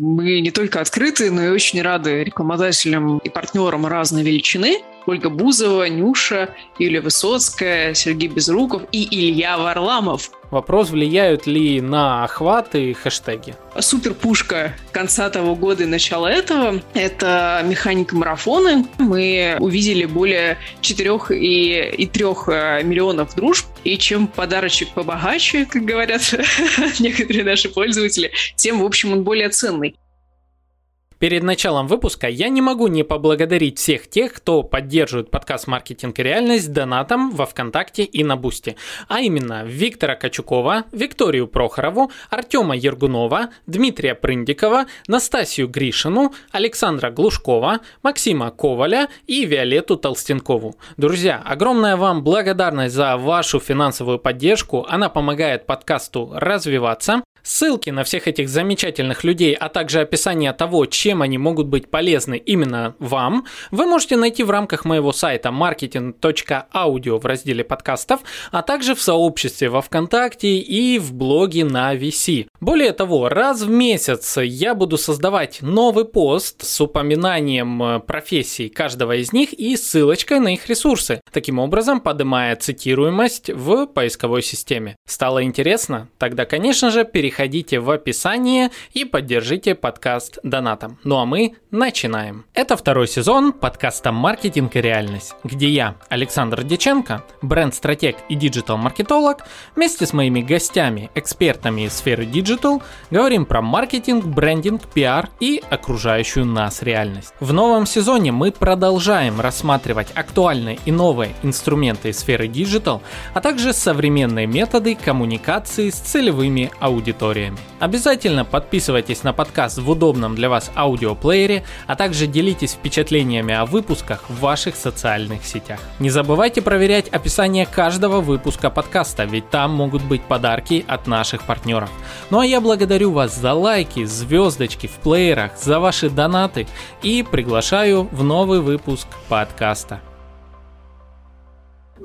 Мы не только открыты, но и очень рады рекламодателям и партнерам разной величины. Ольга Бузова, Нюша, Юлия Высоцкая, Сергей Безруков и Илья Варламов. Вопрос, влияют ли на охваты хэштеги? Супер-пушка конца того года и начала этого – это механика марафоны. Мы увидели более 4 и, и 3 э, миллионов дружб. И чем подарочек побогаче, как говорят некоторые наши пользователи, тем, в общем, он более ценный. Перед началом выпуска я не могу не поблагодарить всех тех, кто поддерживает подкаст «Маркетинг и реальность» донатом во ВКонтакте и на Бусти. А именно Виктора Качукова, Викторию Прохорову, Артема Ергунова, Дмитрия Прындикова, Настасью Гришину, Александра Глушкова, Максима Коваля и Виолетту Толстенкову. Друзья, огромная вам благодарность за вашу финансовую поддержку. Она помогает подкасту развиваться. Ссылки на всех этих замечательных людей, а также описание того, чем они могут быть полезны именно вам, вы можете найти в рамках моего сайта marketing.audio в разделе подкастов, а также в сообществе во ВКонтакте и в блоге на VC. Более того, раз в месяц я буду создавать новый пост с упоминанием э, профессий каждого из них и ссылочкой на их ресурсы, таким образом поднимая цитируемость в поисковой системе. Стало интересно? Тогда, конечно же, переходите в описание и поддержите подкаст донатом. Ну а мы начинаем. Это второй сезон подкаста «Маркетинг и реальность», где я, Александр Деченко, бренд-стратег и диджитал-маркетолог, вместе с моими гостями, экспертами из сферы диджитал, говорим про маркетинг, брендинг, пиар и окружающую нас реальность. В новом сезоне мы продолжаем рассматривать актуальные и новые инструменты сферы диджитал, а также современные методы коммуникации с целевыми аудиториями. Обязательно подписывайтесь на подкаст в удобном для вас аудиоплеере, а также делитесь впечатлениями о выпусках в ваших социальных сетях. Не забывайте проверять описание каждого выпуска подкаста, ведь там могут быть подарки от наших партнеров. Ну а я благодарю вас за лайки, звездочки в плеерах, за ваши донаты и приглашаю в новый выпуск подкаста.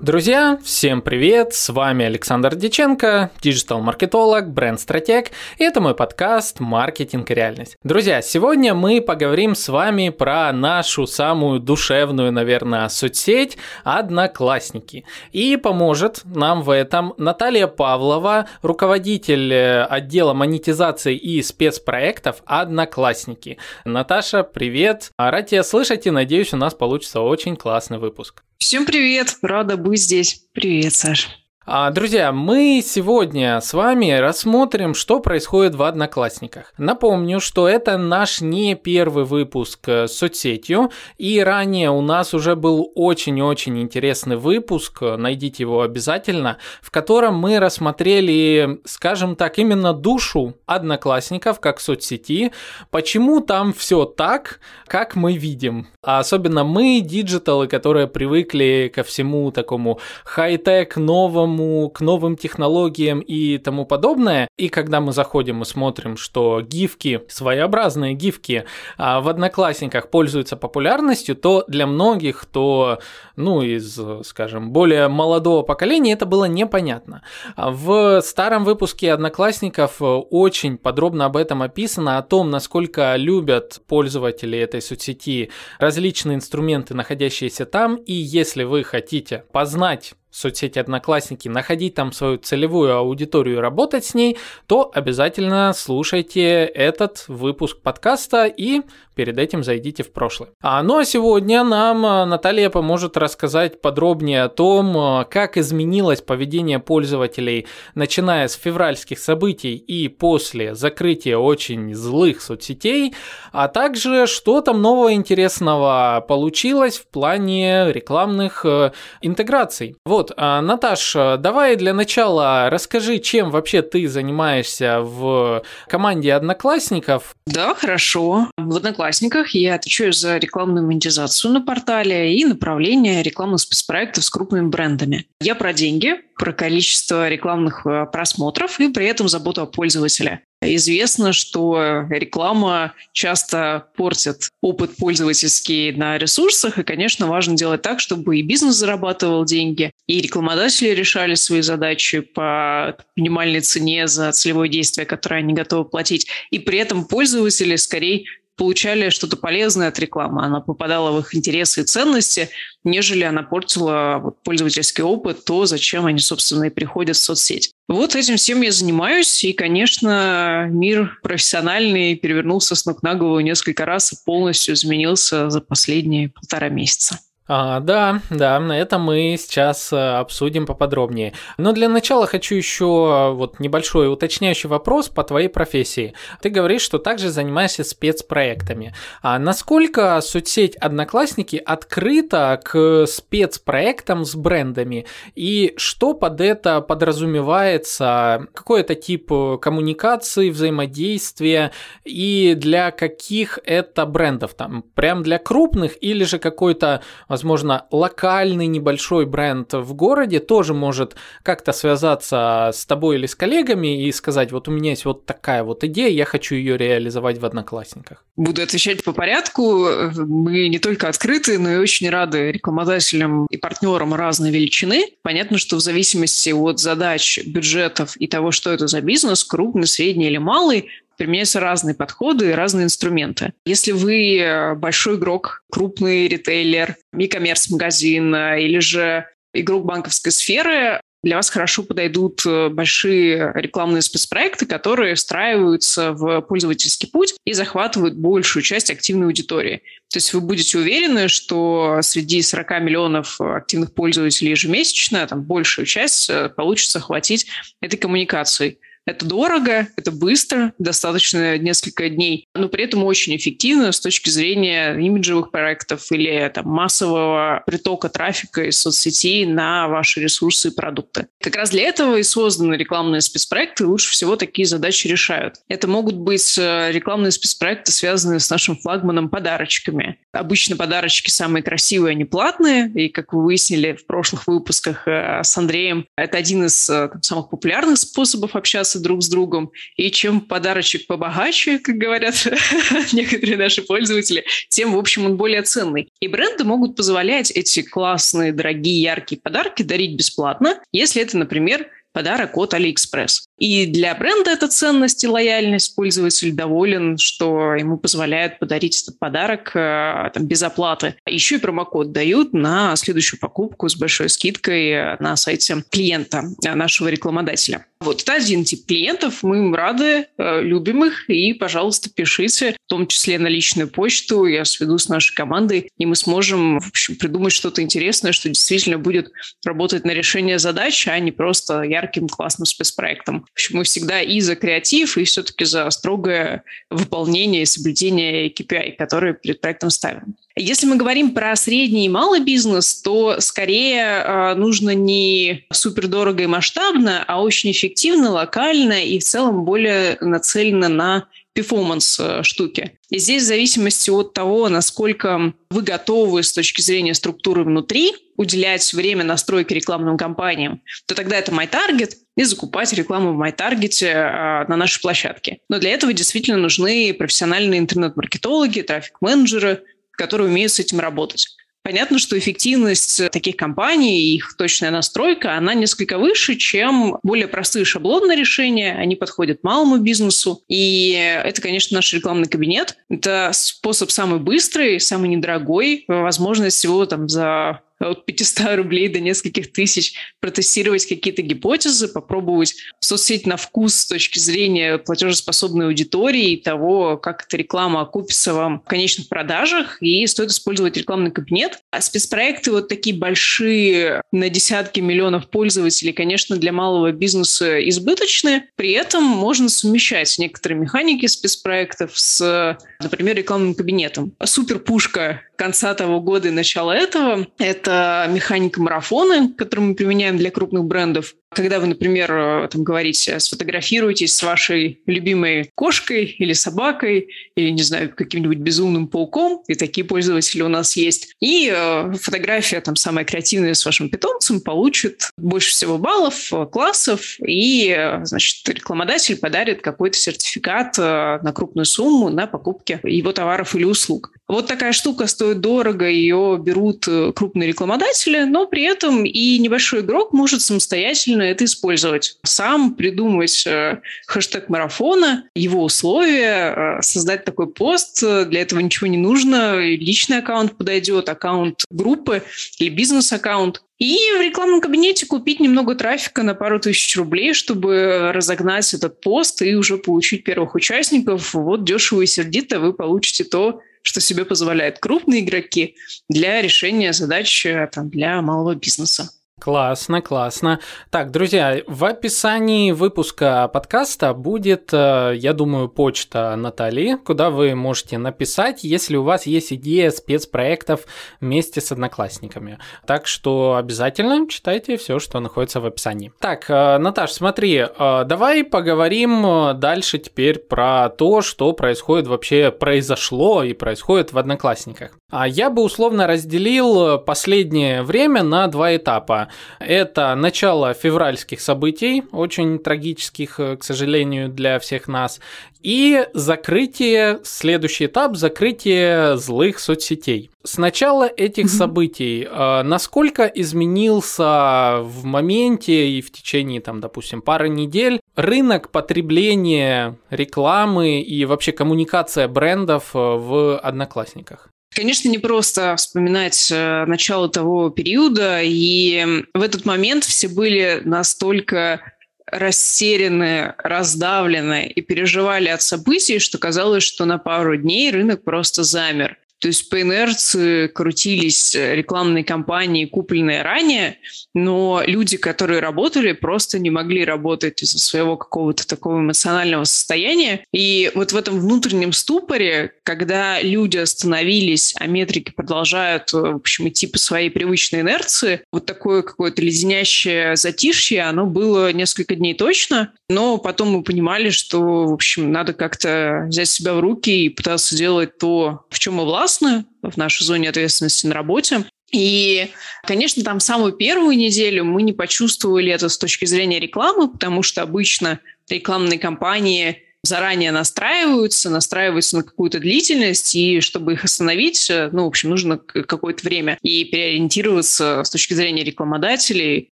Друзья, всем привет! С вами Александр Диченко, диджитал-маркетолог, бренд-стратег, и это мой подкаст «Маркетинг и реальность». Друзья, сегодня мы поговорим с вами про нашу самую душевную, наверное, соцсеть «Одноклассники». И поможет нам в этом Наталья Павлова, руководитель э, отдела монетизации и спецпроектов «Одноклассники». Наташа, привет! Рад тебя слышать и надеюсь, у нас получится очень классный выпуск. Всем привет! Рада быть здесь. Привет, Саш. А, друзья, мы сегодня с вами рассмотрим, что происходит в Одноклассниках. Напомню, что это наш не первый выпуск с соцсетью, и ранее у нас уже был очень-очень интересный выпуск, найдите его обязательно, в котором мы рассмотрели, скажем так, именно душу Одноклассников как соцсети, почему там все так, как мы видим. А особенно мы, диджиталы, которые привыкли ко всему такому хай-тек, новому, новому, к новым технологиям и тому подобное. И когда мы заходим и смотрим, что гифки, своеобразные гифки а, в Одноклассниках пользуются популярностью, то для многих, кто, ну, из, скажем, более молодого поколения, это было непонятно. В старом выпуске Одноклассников очень подробно об этом описано, о том, насколько любят пользователи этой соцсети различные инструменты, находящиеся там, и если вы хотите познать соцсети Одноклассники, находить там свою целевую аудиторию и работать с ней, то обязательно слушайте этот выпуск подкаста и перед этим зайдите в прошлое. А, ну а сегодня нам а, Наталья поможет рассказать подробнее о том, а, как изменилось поведение пользователей, начиная с февральских событий и после закрытия очень злых соцсетей, а также что там нового интересного получилось в плане рекламных э, интеграций. Вот, а, Наташ, давай для начала расскажи, чем вообще ты занимаешься в команде Одноклассников. Да, хорошо. В Одноклассниках. Я отвечаю за рекламную монетизацию на портале и направление рекламных спецпроектов с крупными брендами. Я про деньги, про количество рекламных э, просмотров и при этом заботу о пользователе. Известно, что реклама часто портит опыт пользовательский на ресурсах, и, конечно, важно делать так, чтобы и бизнес зарабатывал деньги, и рекламодатели решали свои задачи по минимальной цене за целевое действие, которое они готовы платить, и при этом пользователи скорее получали что-то полезное от рекламы. Она попадала в их интересы и ценности, нежели она портила вот, пользовательский опыт, то, зачем они, собственно, и приходят в соцсеть. Вот этим всем я занимаюсь, и, конечно, мир профессиональный перевернулся с ног на голову несколько раз и полностью изменился за последние полтора месяца. А, да, да, это мы сейчас э, обсудим поподробнее. Но для начала хочу еще э, вот небольшой уточняющий вопрос по твоей профессии. Ты говоришь, что также занимаешься спецпроектами. А насколько соцсеть Одноклассники открыта к спецпроектам с брендами? И что под это подразумевается? Какой это тип э, коммуникации, взаимодействия? И для каких это брендов? Там прям для крупных или же какой-то возможно, локальный небольшой бренд в городе тоже может как-то связаться с тобой или с коллегами и сказать, вот у меня есть вот такая вот идея, я хочу ее реализовать в Одноклассниках? Буду отвечать по порядку. Мы не только открыты, но и очень рады рекламодателям и партнерам разной величины. Понятно, что в зависимости от задач, бюджетов и того, что это за бизнес, крупный, средний или малый, применяются разные подходы разные инструменты. Если вы э, большой игрок, крупный ритейлер, e-commerce магазин э, или же игрок банковской сферы, для вас хорошо подойдут э, большие рекламные спецпроекты, которые встраиваются в пользовательский путь и захватывают большую часть активной аудитории. То есть вы будете уверены, что среди 40 миллионов активных пользователей ежемесячно там большую часть получится охватить этой коммуникацией. Это дорого, это быстро, достаточно несколько дней, но при этом очень эффективно с точки зрения имиджевых проектов или там, массового притока трафика из соцсетей на ваши ресурсы и продукты. Как раз для этого и созданы рекламные спецпроекты, лучше всего такие задачи решают. Это могут быть э, рекламные спецпроекты, связанные с нашим флагманом подарочками. Обычно подарочки самые красивые, они платные, и, как вы выяснили в прошлых выпусках э, с Андреем, это один из э, там, самых популярных способов общаться общаться друг с другом. И чем подарочек побогаче, как говорят некоторые наши пользователи, тем, в общем, он более ценный. И бренды могут позволять эти классные, дорогие, яркие подарки дарить бесплатно, если это, например, подарок от AliExpress. И для бренда это ценность и лояльность. Пользователь доволен, что ему позволяют подарить этот подарок э, там, без оплаты. Еще и промокод дают на следующую покупку с большой скидкой на сайте клиента, э, нашего рекламодателя. Вот это один тип клиентов. Мы им рады, э, любим их. И, пожалуйста, пишите, в том числе на личную почту. Я сведу с нашей командой, и мы сможем в общем, придумать что-то интересное, что действительно будет работать на решение задач, а не просто ярким классным спецпроектом. В общем, мы всегда и за креатив, и все-таки за строгое выполнение и соблюдение KPI, которые перед проектом ставим. Если мы говорим про средний и малый бизнес, то скорее э, нужно не супер дорого и масштабно, а очень эффективно, локально и в целом более нацелено на перформанс э, штуки. И здесь в зависимости от того, насколько вы готовы с точки зрения структуры внутри уделять время настройке рекламным кампаниям, то тогда это MyTarget и закупать рекламу в MyTarget э, на нашей площадке. Но для этого действительно нужны профессиональные интернет-маркетологи, трафик-менеджеры, которые умеют с этим работать. Понятно, что эффективность таких компаний и их точная настройка, она несколько выше, чем более простые шаблонные решения. Они подходят малому бизнесу. И это, конечно, наш рекламный кабинет. Это способ самый быстрый, самый недорогой. Возможность всего там за от 500 рублей до нескольких тысяч протестировать какие-то гипотезы, попробовать соцсеть на вкус с точки зрения платежеспособной аудитории и того, как эта реклама окупится вам в конечных продажах, и стоит использовать рекламный кабинет. А спецпроекты вот такие большие, на десятки миллионов пользователей, конечно, для малого бизнеса избыточны. При этом можно совмещать некоторые механики спецпроектов с, например, рекламным кабинетом. Супер пушка конца того года и начала этого – это механика марафона, которую мы применяем для крупных брендов. когда вы, например, э, там говорите, сфотографируйтесь с вашей любимой кошкой или собакой, или, не знаю, каким-нибудь безумным пауком, и такие пользователи у нас есть. И э, фотография там самая креативная с вашим питомцем получит больше всего баллов, э, классов, и, э, значит, рекламодатель подарит какой-то сертификат э, на крупную сумму на покупки его товаров или услуг. Вот такая штука стоит дорого, ее берут э, крупные рекламодатели, но при этом и небольшой игрок может самостоятельно это использовать. Сам придумать э, хэштег марафона, его условия, э, создать такой пост. Для этого ничего не нужно. Личный аккаунт подойдет, аккаунт группы или бизнес-аккаунт. И в рекламном кабинете купить немного трафика на пару тысяч рублей, чтобы разогнать этот пост и уже получить первых участников. Вот дешево и сердито вы получите то, что себе позволяют крупные игроки для решения задач э, там, для малого бизнеса. Классно, классно. Так, друзья, в описании выпуска подкаста будет, э, я думаю, почта Натальи, куда вы можете написать, если у вас есть идея спецпроектов вместе с одноклассниками. Так что обязательно читайте все, что находится в описании. Так, э, Наташ, смотри, э, давай поговорим дальше теперь про то, что происходит вообще, произошло и происходит в одноклассниках. А я бы условно разделил последнее время на два этапа. Это начало февральских событий, очень трагических, э, к сожалению, для всех нас, и закрытие, следующий этап, закрытие злых соцсетей. С начала этих событий, э, насколько изменился в моменте и в течение, там, допустим, пары недель рынок потребления рекламы и вообще коммуникация брендов э, в Одноклассниках? Конечно, не просто вспоминать э, начало того периода, и в этот момент все были настолько растеряны, раздавлены и переживали от событий, что казалось, что на пару дней рынок просто замер. То есть по инерции крутились рекламные кампании, купленные ранее, но люди, которые работали, просто не могли работать из-за своего какого-то такого эмоционального состояния. И вот в этом внутреннем ступоре, когда люди остановились, а метрики продолжают, в общем, идти по своей привычной инерции, вот такое какое-то леденящее затишье, оно было несколько дней точно, но потом мы понимали, что, в общем, надо как-то взять себя в руки и пытаться делать то, в чем мы властны, классно в нашей зоне ответственности на работе. И, конечно, там самую первую неделю мы не почувствовали это с точки зрения рекламы, потому что обычно рекламные кампании заранее настраиваются, настраиваются на какую-то длительность, и чтобы их остановить, ну, в общем, нужно какое-то время. И переориентироваться с точки зрения рекламодателей.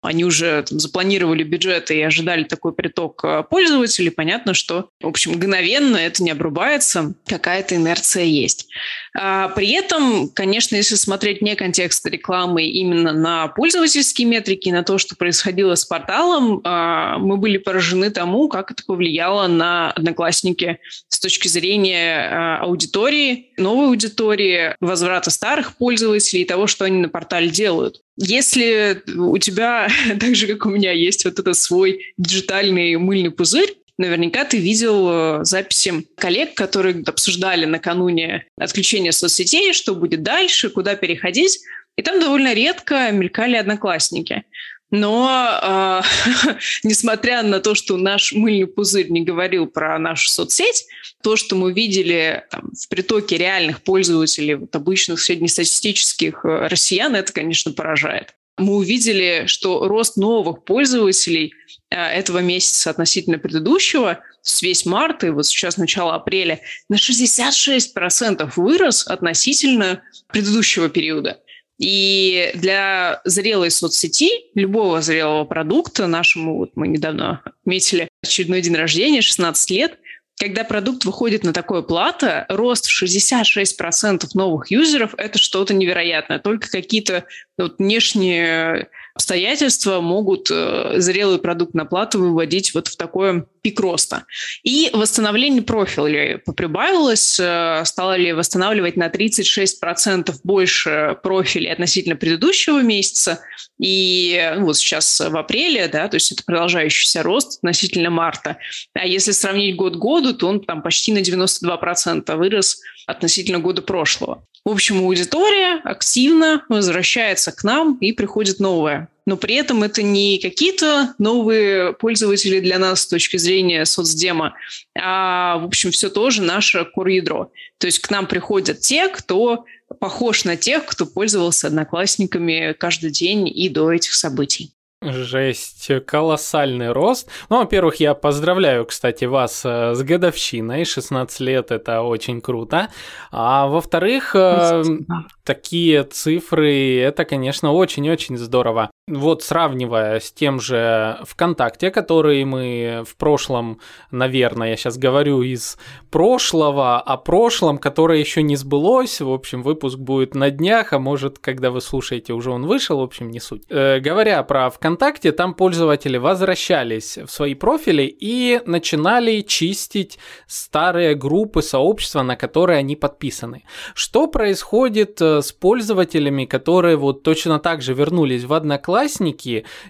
Они уже там, запланировали бюджеты и ожидали такой приток э, пользователей. Понятно, что, в общем, мгновенно это не обрубается, какая-то инерция есть. А, при этом, конечно, если смотреть не контекст рекламы именно на пользовательские метрики, на то, что происходило с порталом, а, мы были поражены тому, как это повлияло на одноклассники с точки зрения а, аудитории, новой аудитории, возврата старых пользователей и того, что они на портале делают. Если у тебя, так же как у меня, есть вот этот свой диджитальный мыльный пузырь, Наверняка ты видел э, записи коллег, которые обсуждали накануне отключения соцсетей, что будет дальше, куда переходить. И там довольно редко мелькали одноклассники. Но э, несмотря на то, что наш мыльный пузырь не говорил про нашу соцсеть, то, что мы видели там, в притоке реальных пользователей, вот, обычных среднестатистических э, россиян, это, конечно, поражает. Мы увидели, что рост новых пользователей – этого месяца относительно предыдущего, весь март и вот сейчас начало апреля, на 66% вырос относительно предыдущего периода. И для зрелой соцсети, любого зрелого продукта, нашему, вот мы недавно отметили очередной день рождения, 16 лет, когда продукт выходит на такое плато, рост в 66% новых юзеров – это что-то невероятное. Только какие-то вот внешние обстоятельства могут э, зрелый продукт на плату выводить вот в такое пик роста. И восстановление профиля поприбавилось, э, стало ли восстанавливать на 36% больше профилей относительно предыдущего месяца. И ну, вот сейчас в апреле, да, то есть это продолжающийся рост относительно марта. А если сравнить год к году, то он там почти на 92% вырос относительно года прошлого. В общем, аудитория активно возвращается к нам и приходит новая. но при этом это не какие-то новые пользователи для нас с точки зрения соцдема, а, в общем, все тоже наше core-ядро. То есть к нам приходят те, кто похож на тех, кто пользовался одноклассниками каждый день и до этих событий. Жесть, колоссальный рост. Ну, во-первых, я поздравляю, кстати, вас э, с годовщиной, 16 лет, это очень круто. А во-вторых, э, такие цифры, это, конечно, очень-очень здорово. Вот сравнивая с тем же ВКонтакте, который мы в прошлом, наверное, я сейчас говорю из прошлого, о прошлом, которое еще не сбылось, в общем, выпуск будет на днях, а может, когда вы слушаете, уже он вышел, в общем, не суть. Э, говоря про ВКонтакте, там пользователи возвращались в свои профили и начинали чистить старые группы, сообщества, на которые они подписаны. Что происходит э, с пользователями, которые вот точно так же вернулись в Одноклассники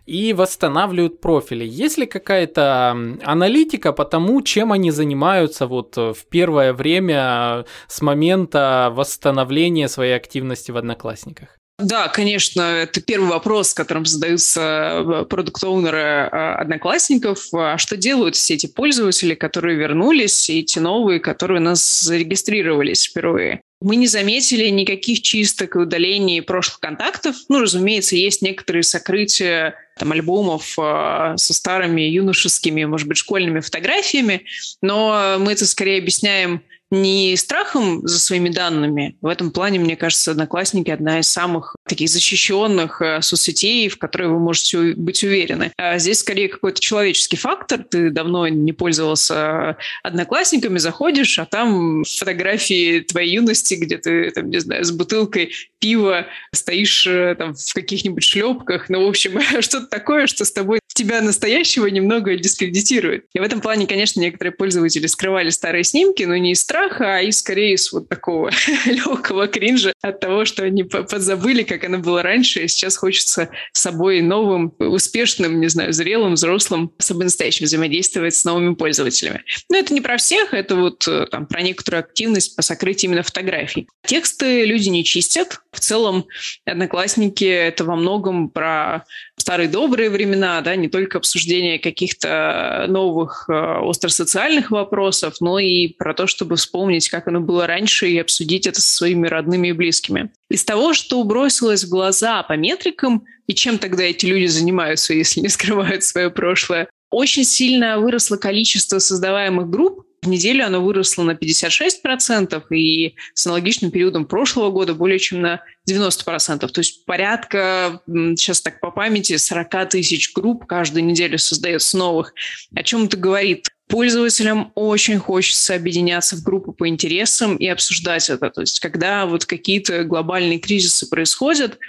и восстанавливают профили. Есть ли какая-то аналитика по тому, чем они занимаются вот в первое время с момента восстановления своей активности в Одноклассниках? Да, конечно, это первый вопрос, которым задаются э, продукт-оунеры э, одноклассников. А что делают все эти пользователи, которые вернулись, и те новые, которые у нас зарегистрировались впервые? Мы не заметили никаких чисток и удалений прошлых контактов. Ну, разумеется, есть некоторые сокрытия там, альбомов э, со старыми юношескими, может быть, школьными фотографиями, но мы это скорее объясняем не страхом за своими данными. В этом плане, мне кажется, Одноклассники одна из самых таких защищенных э, соцсетей, в которые вы можете быть уверены. А здесь скорее какой-то человеческий фактор. Ты давно не пользовался Одноклассниками, заходишь, а там фотографии твоей юности, где ты, там, не знаю, с бутылкой пива стоишь э, там в каких-нибудь шлепках. Ну, в общем, что-то такое, что с тобой тебя настоящего немного дискредитирует. И в этом плане, конечно, некоторые пользователи скрывали старые снимки, но не из страха, а из скорее из вот такого легкого кринжа от того, что они подзабыли, как оно было раньше, и сейчас хочется с собой новым, успешным, не знаю, зрелым, взрослым, собой настоящим взаимодействовать с новыми пользователями. Но это не про всех, это вот э, там, про некоторую активность по сокрытию именно фотографий. Тексты люди не чистят. В целом, одноклассники — это во многом про старые добрые времена, да, не только обсуждение каких-то новых э, остросоциальных вопросов, но и про то, чтобы вспомнить, как оно было раньше, и обсудить это со своими родными и близкими. Из того, что бросилось в глаза по метрикам, и чем тогда эти люди занимаются, если не скрывают свое прошлое, очень сильно выросло количество создаваемых групп, в неделю оно выросло на 56%, и с аналогичным периодом прошлого года более чем на 90%. То есть порядка, сейчас так по памяти, 40 тысяч групп каждую неделю создается новых. О чем это говорит? Пользователям очень хочется объединяться в группы по интересам и обсуждать это. То есть, когда вот какие-то глобальные кризисы происходят,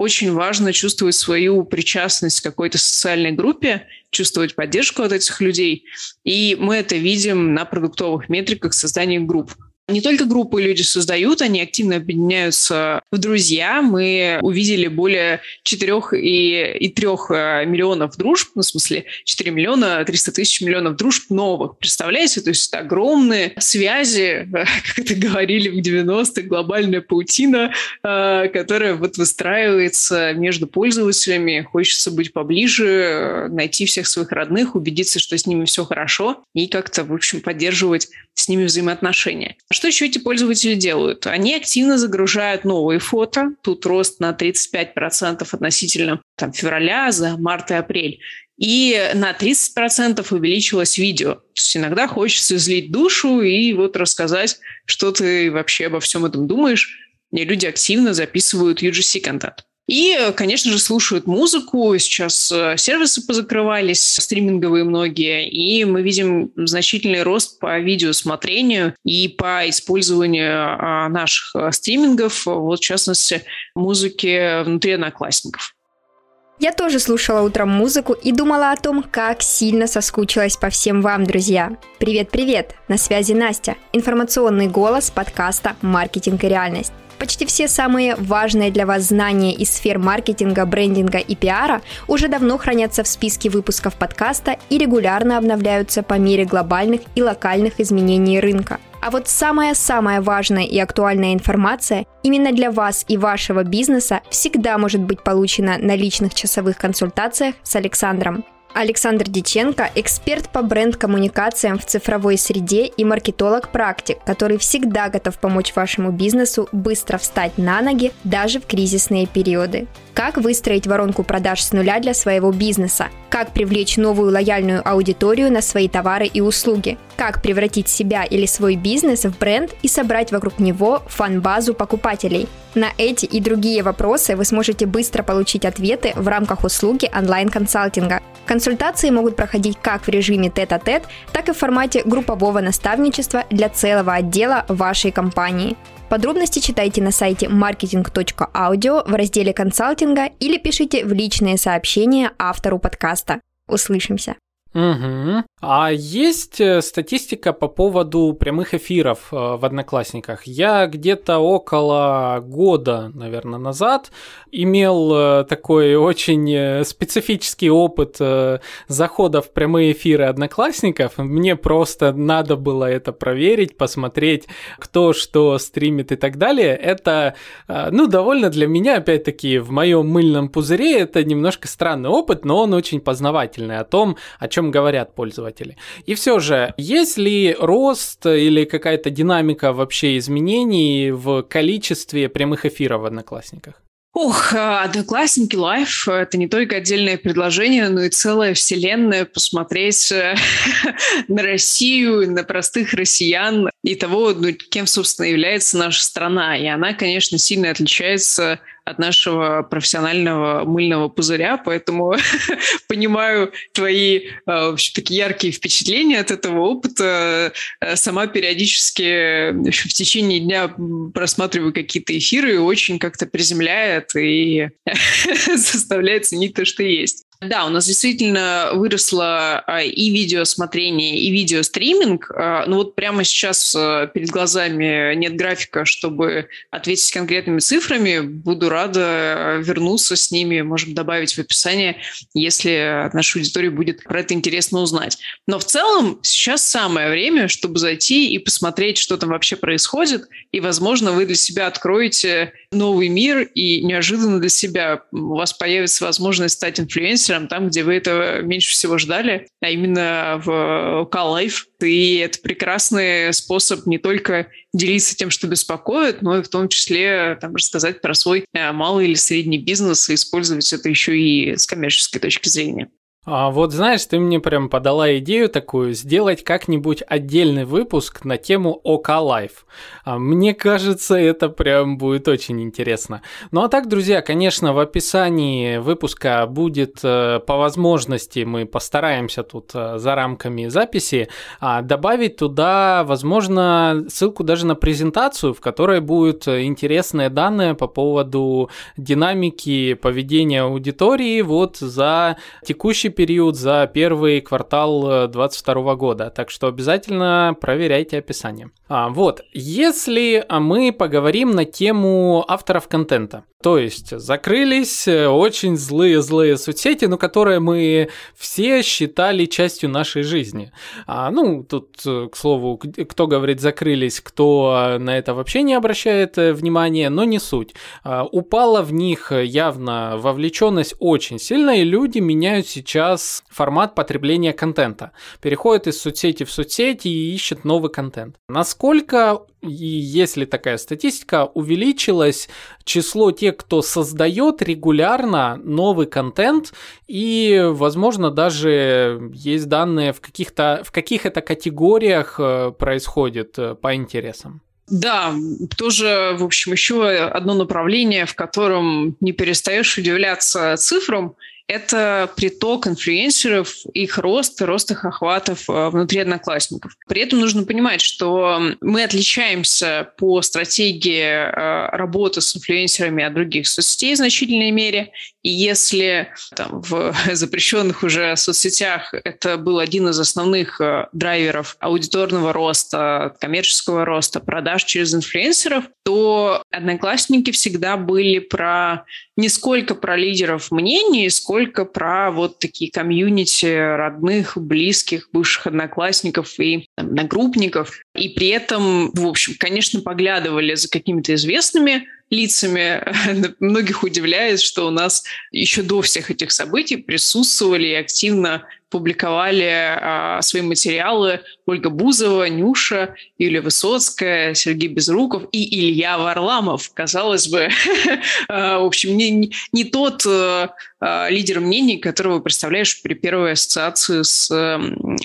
очень важно чувствовать свою причастность к какой-то социальной группе, чувствовать поддержку от этих людей. И мы это видим на продуктовых метриках создания групп. Не только группы люди создают, они активно объединяются в друзья. Мы увидели более 4 и, и 3 э, миллионов дружб, ну, в смысле 4 миллиона 300 тысяч миллионов дружб новых. Представляете? То есть это огромные связи, как это говорили в 90-х, глобальная паутина, э, которая вот выстраивается между пользователями. Хочется быть поближе, найти всех своих родных, убедиться, что с ними все хорошо и как-то, в общем, поддерживать с ними взаимоотношения. Что еще эти пользователи делают? Они активно загружают новые фото. Тут рост на 35% относительно там, февраля за март и апрель. И на 30% увеличилось видео. То есть иногда хочется излить душу и вот рассказать, что ты вообще обо всем этом думаешь. И люди активно записывают UGC-контент. И, конечно же, слушают музыку. Сейчас э, сервисы позакрывались, стриминговые многие, и мы видим значительный рост по видеосмотрению и по использованию а, наших э, стримингов, вот в частности, музыки внутри одноклассников. Я тоже слушала утром музыку и думала о том, как сильно соскучилась по всем вам, друзья. Привет-привет! На связи Настя, информационный голос подкаста «Маркетинг и реальность». Почти все самые важные для вас знания из сфер маркетинга, брендинга и пиара уже давно хранятся в списке выпусков подкаста и регулярно обновляются по мере глобальных и локальных изменений рынка. А вот самая-самая важная и актуальная информация именно для вас и вашего бизнеса всегда может быть получена на личных часовых консультациях с Александром. Александр Диченко – эксперт по бренд-коммуникациям в цифровой среде и маркетолог-практик, который всегда готов помочь вашему бизнесу быстро встать на ноги даже в кризисные периоды. Как выстроить воронку продаж с нуля для своего бизнеса? Как привлечь новую лояльную аудиторию на свои товары и услуги? Как превратить себя или свой бизнес в бренд и собрать вокруг него фан-базу покупателей? На эти и другие вопросы вы сможете быстро получить ответы в рамках услуги онлайн-консалтинга. Консультации могут проходить как в режиме тет-а-тет, так и в формате группового наставничества для целого отдела вашей компании. Подробности читайте на сайте marketing.audio в разделе консалтинга или пишите в личные сообщения автору подкаста. Услышимся! Угу. А есть э, статистика по поводу прямых эфиров э, в Одноклассниках. Я где-то около года, наверное, назад имел э, такой очень специфический опыт захода в прямые эфиры Одноклассников. Мне просто надо было это проверить, посмотреть, кто что стримит и так далее. Это, ну, довольно для меня, опять-таки, в моем мыльном пузыре это немножко странный опыт, но он очень познавательный о том, о чем чем говорят пользователи. И все же, есть ли рост или какая-то динамика вообще изменений в количестве прямых эфиров в Одноклассниках? Ох, а, Одноклассники Лайф – это не только отдельное предложение, но и целая вселенная посмотреть э, на Россию, на простых россиян и того, ну, кем, собственно, является наша страна. И она, конечно, сильно отличается от нашего профессионального мыльного пузыря, поэтому понимаю твои э, такие яркие впечатления от этого опыта. Э, сама периодически в течение дня просматриваю какие-то эфиры, и очень как-то приземляет и заставляет ценить то, что есть. Да, у нас действительно выросло а, и видеосмотрение, и видеостриминг. А, но вот прямо сейчас а, перед глазами нет графика, чтобы ответить конкретными цифрами. Буду рада вернуться с ними, можем добавить в описание, если наша аудитория будет про это интересно узнать. Но в целом сейчас самое время, чтобы зайти и посмотреть, что там вообще происходит, и, возможно, вы для себя откроете новый мир, и неожиданно для себя у вас появится возможность стать инфлюенсером, инфлюенсером там, где вы этого меньше всего ждали, а именно в Call Life. И это прекрасный способ не только делиться тем, что беспокоит, но и в том числе там, рассказать про свой э, малый или средний бизнес и использовать это еще и с коммерческой точки зрения. А вот знаешь, ты мне прям подала идею такую, сделать как-нибудь отдельный выпуск на тему ОК. А мне кажется, это прям будет очень интересно. Ну а так, друзья, конечно, в описании выпуска будет э, по возможности, мы постараемся тут э, за рамками записи а, добавить туда, возможно, ссылку даже на презентацию, в которой будут интересные данные по поводу динамики поведения аудитории вот за текущий период за первый квартал 2022 года, так что обязательно проверяйте описание. А, вот, если мы поговорим на тему авторов контента, то есть закрылись э, очень злые-злые соцсети, но которые мы все считали частью нашей жизни. А, ну, тут, э, к слову, кто говорит закрылись, кто на это вообще не обращает э, внимания, но не суть. А, упала в них явно вовлеченность очень сильно, и люди меняют сейчас формат потребления контента. Переходят из соцсети в соцсети и ищут новый контент. Насколько и если такая статистика, увеличилось число тех, кто создает регулярно новый контент, и, возможно, даже есть данные, в, каких-то, в каких это категориях э, происходит э, по интересам. Да, тоже, в общем, еще одно направление, в котором не перестаешь удивляться цифрам – это приток инфлюенсеров, их рост, рост их охватов э, внутри одноклассников. При этом нужно понимать, что мы отличаемся по стратегии э, работы с инфлюенсерами от других соцсетей в значительной мере. И если там, в запрещенных уже соцсетях это был один из основных э, драйверов аудиторного роста, коммерческого роста, продаж через инфлюенсеров, то одноклассники всегда были про не сколько про лидеров мнений, сколько про вот такие комьюнити родных, близких, бывших одноклассников и там, одногруппников. И при этом, в общем, конечно, поглядывали за какими-то известными лицами. Многих удивляет, что у нас еще до всех этих событий присутствовали и активно публиковали а, свои материалы Ольга Бузова, Нюша, Юлия Высоцкая, Сергей Безруков и Илья Варламов. Казалось бы, а, в общем, не, не тот а, а, лидер мнений, которого представляешь при первой ассоциации с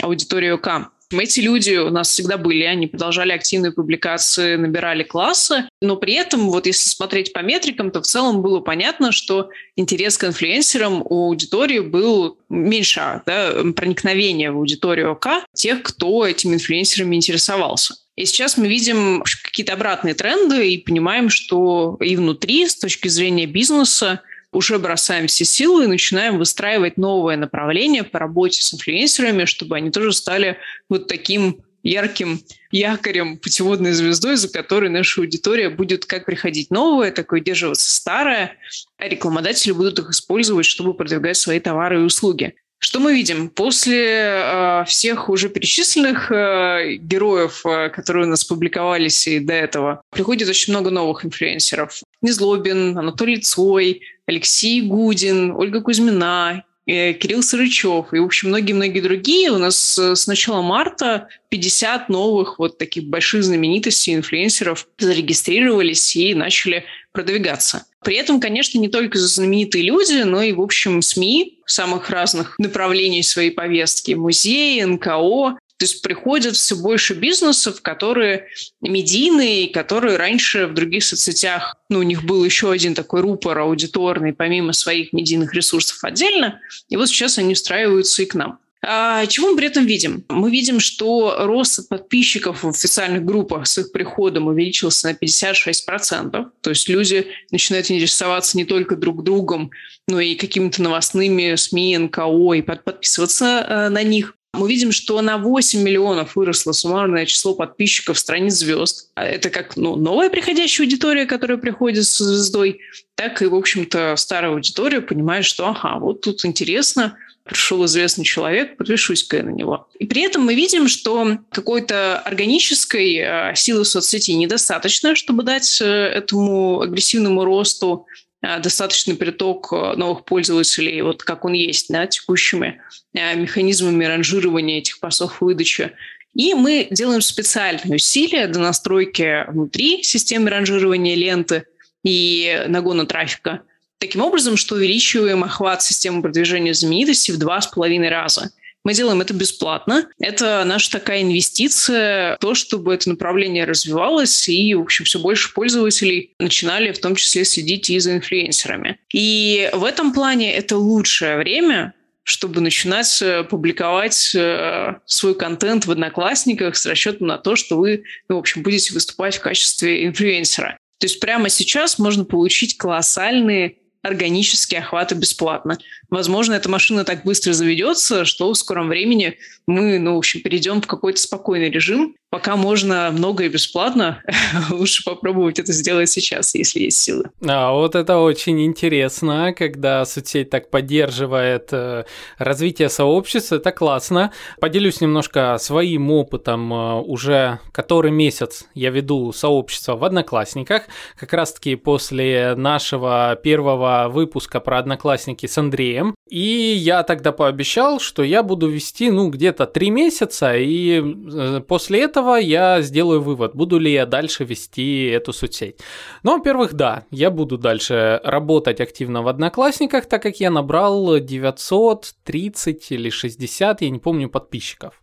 аудиторией ОК. Эти люди у нас всегда были, они продолжали активные публикации, набирали классы, но при этом, вот если смотреть по метрикам, то в целом было понятно, что интерес к инфлюенсерам у аудитории был меньше, да, проникновение в аудиторию ОК тех, кто этими инфлюенсерами интересовался. И сейчас мы видим какие-то обратные тренды и понимаем, что и внутри, с точки зрения бизнеса, уже бросаем все силы и начинаем выстраивать новое направление по работе с инфлюенсерами, чтобы они тоже стали вот таким ярким якорем, путеводной звездой, за которой наша аудитория будет как приходить новое, так и удерживаться старое, а рекламодатели будут их использовать, чтобы продвигать свои товары и услуги. Что мы видим? После э, всех уже перечисленных э, героев, э, которые у нас публиковались и до этого, приходит очень много новых инфлюенсеров. Незлобин, Анатолий Цой, Алексей Гудин, Ольга Кузьмина, э, Кирилл Сырычев и, в общем, многие-многие другие. У нас э, с начала марта 50 новых вот таких больших знаменитостей, инфлюенсеров зарегистрировались и начали продвигаться. При этом, конечно, не только знаменитые люди, но и, в общем, СМИ самых разных направлений своей повестки, музеи, НКО, то есть приходят все больше бизнесов, которые медийные, которые раньше в других соцсетях, ну, у них был еще один такой рупор аудиторный, помимо своих медийных ресурсов отдельно, и вот сейчас они устраиваются и к нам. А чего мы при этом видим? Мы видим, что рост подписчиков в официальных группах с их приходом увеличился на 56%. То есть люди начинают интересоваться не только друг другом, но и какими-то новостными СМИ, НКО, и подписываться э, на них. Мы видим, что на 8 миллионов выросло суммарное число подписчиков страниц звезд. А это как ну, новая приходящая аудитория, которая приходит с звездой, так и, в общем-то, старая аудитория понимает, что ага, вот тут интересно, пришел известный человек, подпишусь-ка я на него. И при этом мы видим, что какой-то органической э, силы соцсети недостаточно, чтобы дать э, этому агрессивному росту э, достаточный приток новых пользователей, вот как он есть, да, текущими механизмами ранжирования этих постов выдачи. И мы делаем специальные усилия для настройки внутри системы ранжирования ленты и нагона трафика – таким образом, что увеличиваем охват системы продвижения знаменитости в два с половиной раза. Мы делаем это бесплатно. Это наша такая инвестиция в то, чтобы это направление развивалось, и, в общем, все больше пользователей начинали в том числе следить и за инфлюенсерами. И в этом плане это лучшее время, чтобы начинать э, публиковать э, свой контент в Одноклассниках с расчетом на то, что вы, ну, в общем, будете выступать в качестве инфлюенсера. То есть прямо сейчас можно получить колоссальные органические охваты бесплатно. Возможно, эта машина так быстро заведется, что в скором времени мы, ну, в общем, перейдем в какой-то спокойный режим. Пока можно много и бесплатно, лучше попробовать это сделать сейчас, если есть силы. А вот это очень интересно, когда соцсеть так поддерживает э, развитие сообщества, это классно. Поделюсь немножко своим опытом. Э, уже который месяц я веду сообщество в Одноклассниках, как раз-таки после нашего первого выпуска про Одноклассники с Андреем. И я тогда пообещал, что я буду вести, ну, где-то три месяца, и э, после этого я сделаю вывод, буду ли я дальше вести эту соцсеть. Ну, во-первых, да, я буду дальше работать активно в Одноклассниках, так как я набрал 930 или 60, я не помню, подписчиков.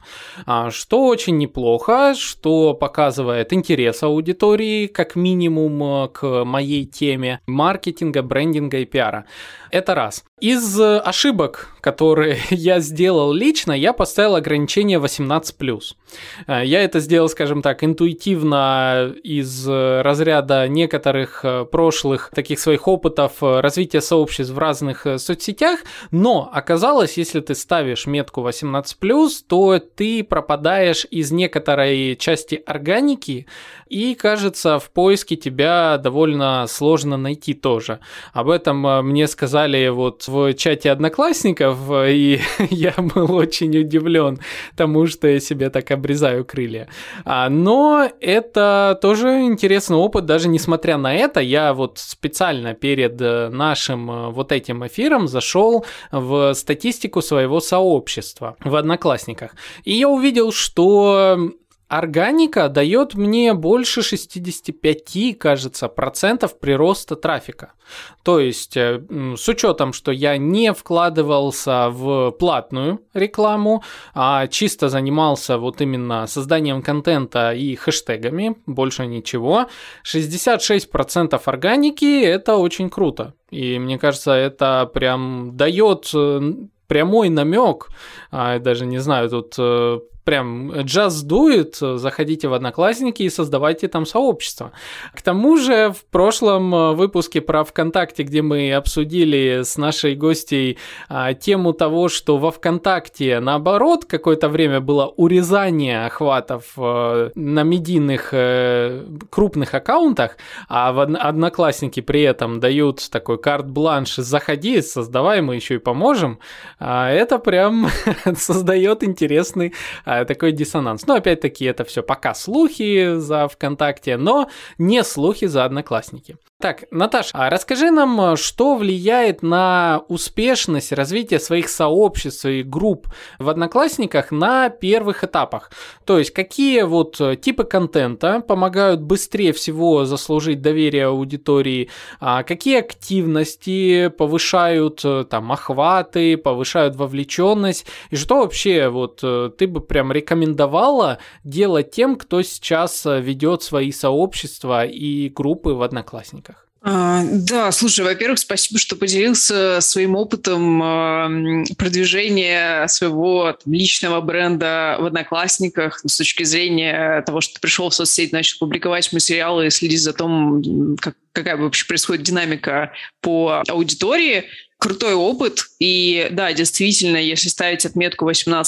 А, что очень неплохо, что показывает интерес аудитории, как минимум, к моей теме маркетинга, брендинга и пиара. Это раз. Из ошибок, которые я сделал лично, я поставил ограничение 18+. Э, я это сделал, скажем так, интуитивно из разряда некоторых э, прошлых таких своих опытов э, развития сообществ в разных соцсетях, но оказалось, если ты ставишь метку 18+, то ты пропадаешь из некоторой части органики, и, кажется, в поиске тебя довольно сложно найти тоже. Об этом мне сказали вот в чате одноклассников, и я был очень удивлен тому, что я себе так обрезаю крылья. А, но это тоже интересный опыт, даже несмотря на это, я вот специально перед э, нашим э, вот этим эфиром зашел в статистику своего сообщества в Одноклассниках. И я увидел, что органика дает мне больше 65, кажется, процентов прироста трафика. То есть, э, с учетом, что я не вкладывался в платную рекламу, а чисто занимался вот именно созданием контента и хэштегами, больше ничего, 66% органики – это очень круто. И мне кажется, это прям дает э, прямой намек, а, даже не знаю, тут э, прям джаз дует, заходите в Одноклассники и создавайте там сообщество. К тому же в прошлом э, выпуске про ВКонтакте, где мы обсудили с нашей гостей а, тему того, что во ВКонтакте наоборот какое-то время было урезание охватов э, на медийных э, крупных аккаунтах, а в Одноклассники при этом дают такой карт-бланш «заходи, создавай, мы еще и поможем», а это прям создает интересный а, такой диссонанс. Но опять-таки это все пока слухи за ВКонтакте, но не слухи за Одноклассники. Так, Наташа, а расскажи нам, что влияет на успешность развития своих сообществ и групп в Одноклассниках на первых этапах. То есть, какие вот типы контента помогают быстрее всего заслужить доверие аудитории, а какие активности повышают там охваты, повышают вовлеченность, и что вообще вот ты бы прям рекомендовала делать тем, кто сейчас ведет свои сообщества и группы в Одноклассниках? А, да, слушай, во-первых, спасибо, что поделился своим опытом э, продвижения своего там, личного бренда в Одноклассниках с точки зрения того, что ты пришел в соцсеть, начал публиковать материалы и следить за том, как, какая вообще происходит динамика по аудитории крутой опыт. И да, действительно, если ставить отметку 18+,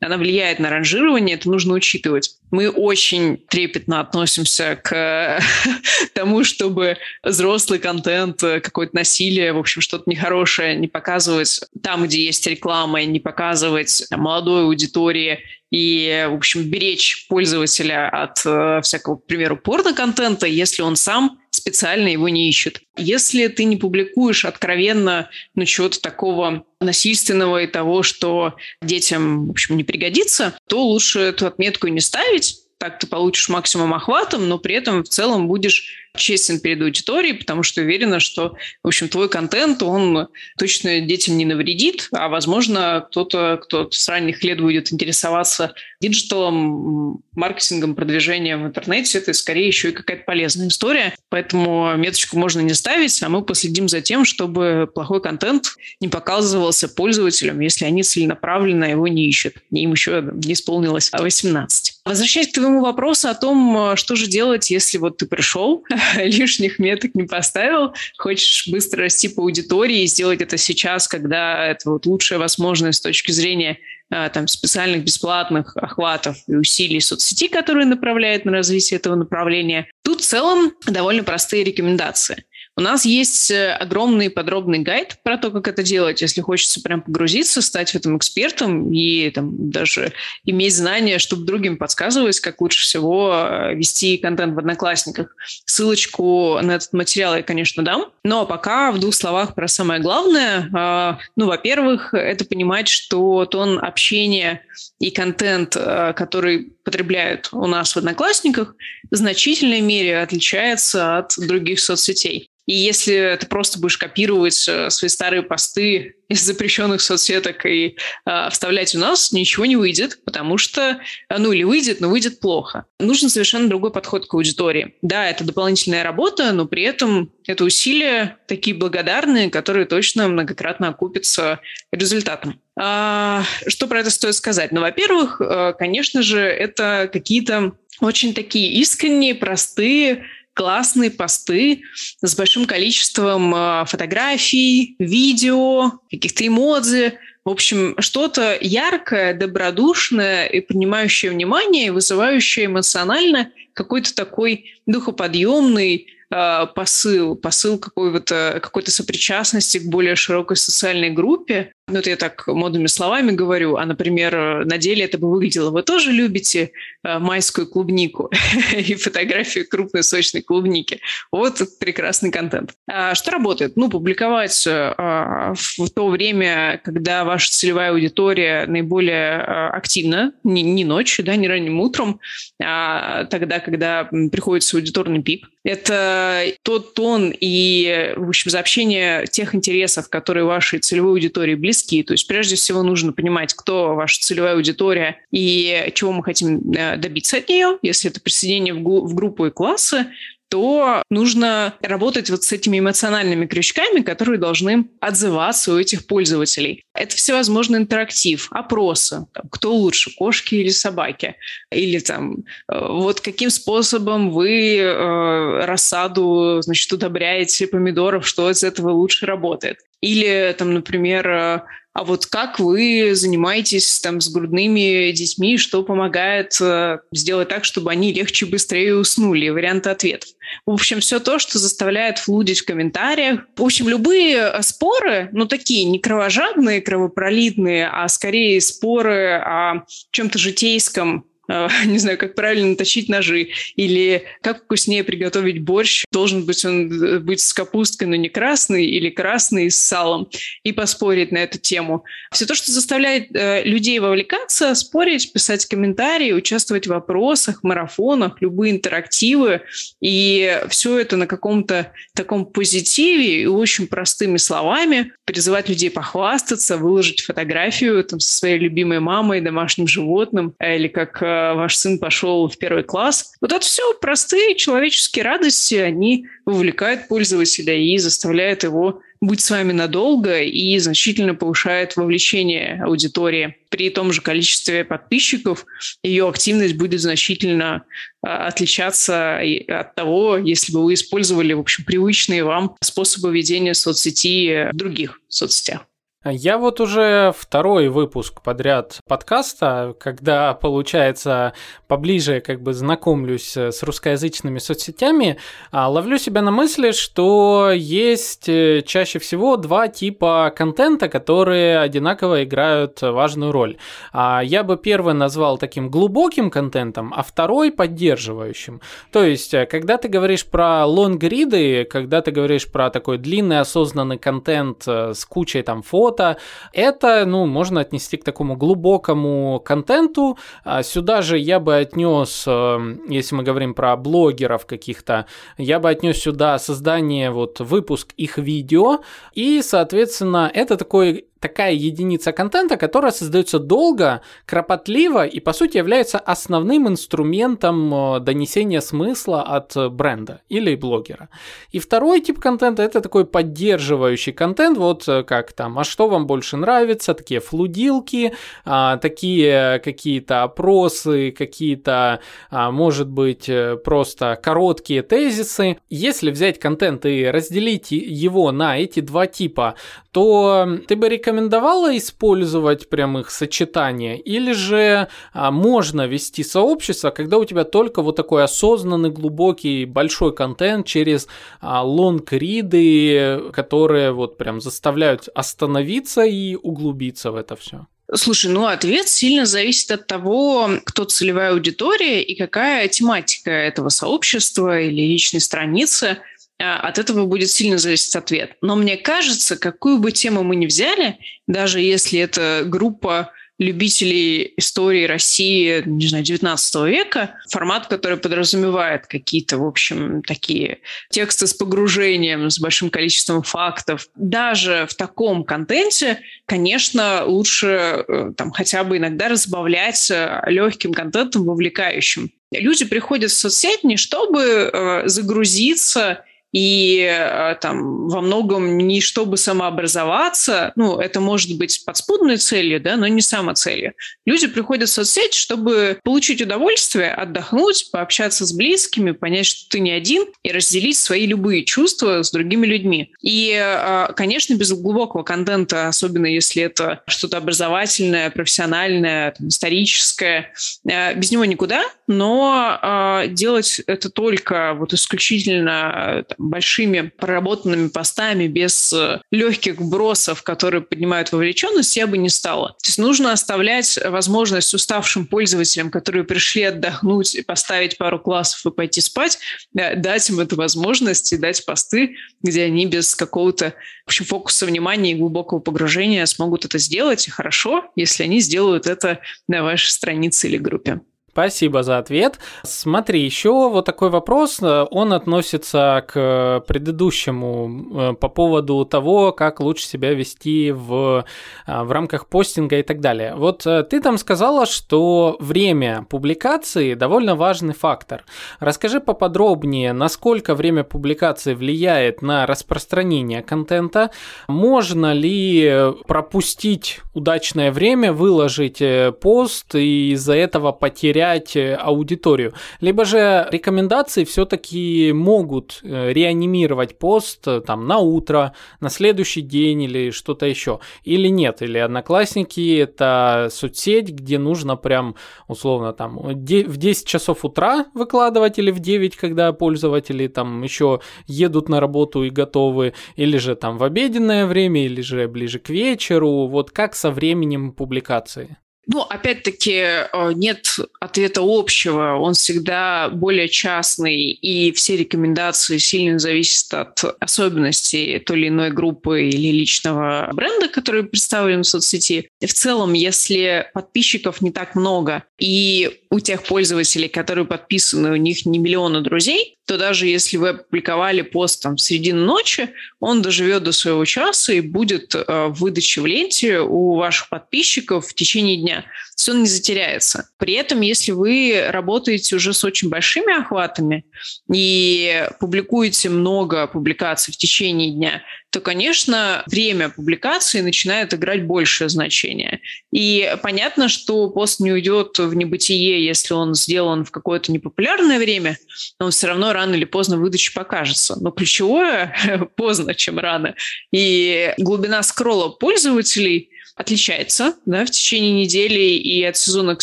она влияет на ранжирование, это нужно учитывать. Мы очень трепетно относимся к тому, чтобы взрослый контент, какое-то насилие, в общем, что-то нехорошее не показывать там, где есть реклама, не показывать молодой аудитории и, в общем, беречь пользователя от э, всякого, к примеру, порно-контента, если он сам специально его не ищет. Если ты не публикуешь откровенно чего-то такого насильственного и того, что детям, в общем, не пригодится, то лучше эту отметку не ставить, так ты получишь максимум охватом, но при этом в целом будешь честен перед аудиторией, потому что уверена, что, в общем, твой контент, он точно детям не навредит, а, возможно, кто-то, кто с ранних лет будет интересоваться диджиталом, маркетингом, продвижением в интернете, это скорее еще и какая-то полезная история. Поэтому меточку можно не ставить, а мы последим за тем, чтобы плохой контент не показывался пользователям, если они целенаправленно его не ищут. Им еще не исполнилось 18. Возвращаясь к твоему вопросу о том, что же делать, если вот ты пришел, лишних меток не поставил, хочешь быстро расти по аудитории и сделать это сейчас, когда это вот лучшая возможность с точки зрения а, там, специальных бесплатных охватов и усилий соцсети, которые направляют на развитие этого направления. Тут в целом довольно простые рекомендации. У нас есть э, огромный подробный гайд про то, как это делать, если хочется прям погрузиться, стать в этом экспертом и там, даже иметь знания, чтобы другим подсказывать, как лучше всего э, вести контент в Одноклассниках. Ссылочку на этот материал я, конечно, дам. Но пока в двух словах про самое главное. А, ну, во-первых, это понимать, что тон общения и контент, э, который потребляют у нас в Одноклассниках, в значительной мере отличается от других соцсетей. И если ты просто будешь копировать э, свои старые посты из запрещенных соцсеток и э, вставлять у нас, ничего не выйдет, потому что, э, ну или выйдет, но выйдет плохо. Нужен совершенно другой подход к аудитории. Да, это дополнительная работа, но при этом это усилия такие благодарные, которые точно многократно окупятся результатом. А, что про это стоит сказать? Ну, во-первых, э, конечно же, это какие-то очень такие искренние, простые классные посты с большим количеством э, фотографий, видео, каких-то эмодзи. В общем, что-то яркое, добродушное и принимающее внимание, вызывающее эмоционально какой-то такой духоподъемный э, посыл, посыл какой-то какой сопричастности к более широкой социальной группе. Ну, это я так модными словами говорю, а, например, на деле это бы выглядело. Вы тоже любите э, майскую клубнику и фотографию крупной сочной клубники. Вот прекрасный контент. А что работает? Ну, публиковать в то время, когда ваша целевая аудитория наиболее активна, не, не ночью, да, не ранним утром, а тогда, когда приходится аудиторный пик. Это тот тон и, в общем, сообщение тех интересов, которые вашей целевой аудитории близки. То есть прежде всего нужно понимать, кто ваша целевая аудитория и чего мы хотим э, добиться от нее. Если это присоединение в группу и классы, то нужно работать вот с этими эмоциональными крючками, которые должны отзываться у этих пользователей. Это всевозможный интерактив, опросы. Там, кто лучше, кошки или собаки? Или там, э, вот каким способом вы э, рассаду, значит, удобряете помидоров, что из этого лучше работает? Или, там, например, э, а вот как вы занимаетесь там с грудными детьми, что помогает э, сделать так, чтобы они легче, быстрее уснули? Варианты ответов. В общем, все то, что заставляет флудить в комментариях. В общем, любые э, споры, ну, такие не кровожадные, кровопролитные, а скорее споры о чем-то житейском, не знаю, как правильно наточить ножи, или как вкуснее приготовить борщ, должен быть он э, быть с капусткой, но не красный, или красный с салом, и поспорить на эту тему. Все то, что заставляет э, людей вовлекаться, спорить, писать комментарии, участвовать в вопросах, марафонах, любые интерактивы, и все это на каком-то таком позитиве и очень простыми словами, призывать людей похвастаться, выложить фотографию там, со своей любимой мамой, домашним животным, или как ваш сын пошел в первый класс. Вот это все простые человеческие радости, они вовлекают пользователя и заставляют его быть с вами надолго и значительно повышает вовлечение аудитории. При том же количестве подписчиков ее активность будет значительно а, отличаться от того, если бы вы использовали, в общем, привычные вам способы ведения соцсети в других соцсетях. Я вот уже второй выпуск подряд подкаста, когда, получается, поближе как бы знакомлюсь с русскоязычными соцсетями, а, ловлю себя на мысли, что есть э, чаще всего два типа контента, которые одинаково играют важную роль. А, я бы первый назвал таким глубоким контентом, а второй поддерживающим. То есть, э, когда ты говоришь про лонгриды, когда ты говоришь про такой длинный осознанный контент э, с кучей там фото, фото. Это, ну, можно отнести к такому глубокому контенту. А сюда же я бы отнес, э, если мы говорим про блогеров каких-то, я бы отнес сюда создание, вот, выпуск их видео. И, соответственно, это такой такая единица контента, которая создается долго, кропотливо и, по сути, является основным инструментом э, донесения смысла от бренда или блогера. И второй тип контента – это такой поддерживающий контент, вот э, как там, а что вам больше нравится, такие флудилки, а, такие какие-то опросы, какие-то, а, может быть, э, просто короткие тезисы. Если взять контент и разделить его на эти два типа, то ты бы рекомендовал рекомендовала использовать прямых сочетания, или же а, можно вести сообщество, когда у тебя только вот такой осознанный, глубокий, большой контент через а, лонг-риды, которые вот прям заставляют остановиться и углубиться в это все? Слушай, ну ответ сильно зависит от того, кто целевая аудитория и какая тематика этого сообщества или личной страницы. А, от этого будет сильно зависеть ответ. Но мне кажется, какую бы тему мы ни взяли, даже если это группа любителей истории России, не знаю, 19 века, формат, который подразумевает какие-то, в общем, такие тексты с погружением, с большим количеством фактов. Даже в таком контенте, конечно, лучше э, там хотя бы иногда разбавлять э, легким контентом, вовлекающим. Люди приходят в соцсеть не чтобы э, загрузиться и э, там во многом не чтобы самообразоваться, ну, это может быть подспудной целью, да, но не самоцелью. Люди приходят в соцсети, чтобы получить удовольствие, отдохнуть, пообщаться с близкими, понять, что ты не один, и разделить свои любые чувства с другими людьми. И, э, конечно, без глубокого контента, особенно если это что-то образовательное, профессиональное, там, историческое, э, без него никуда, но делать это только вот исключительно большими проработанными постами, без э, легких бросов, которые поднимают вовлеченность, я бы не стала. То есть нужно оставлять возможность уставшим пользователям, которые пришли отдохнуть и поставить пару классов и пойти спать, дать им эту возможность и дать посты, где они без какого-то общем, фокуса внимания и глубокого погружения смогут это сделать. И хорошо, если они сделают это на вашей странице или группе. Спасибо за ответ. Смотри, еще вот такой вопрос, он относится к предыдущему э, по поводу того, как лучше себя вести в, э, в рамках постинга и так далее. Вот э, ты там сказала, что время публикации довольно важный фактор. Расскажи поподробнее, насколько время публикации влияет на распространение контента, можно ли пропустить удачное время, выложить пост и из-за этого потерять терять э, аудиторию. Либо же рекомендации все-таки могут э, реанимировать пост э, там на утро, на следующий день или что-то еще. Или нет, или Одноклассники это соцсеть, где нужно прям условно там в 10 часов утра выкладывать или в 9, когда пользователи там еще едут на работу и готовы, или же там в обеденное время, или же ближе к вечеру. Вот как со временем публикации? Ну, опять-таки, э, нет ответа общего. Он всегда более частный, и все рекомендации сильно зависят от особенностей той или иной группы или личного бренда, который представлен в соцсети. В целом, если подписчиков не так много, и у тех пользователей, которые подписаны, у них не миллионы друзей, то даже если вы опубликовали пост там в середине ночи, он доживет до своего часа и будет э, в выдаче в ленте у ваших подписчиков в течение дня. Все не затеряется. При этом, если вы работаете уже с очень большими охватами и публикуете много публикаций в течение дня, то, конечно, время публикации начинает играть большее значение. И понятно, что пост не уйдет в небытие, если он сделан в какое-то непопулярное время, но он все равно рано или поздно выдача покажется. Но ключевое поздно, чем рано. И глубина скролла пользователей отличается да, в течение недели и от сезона к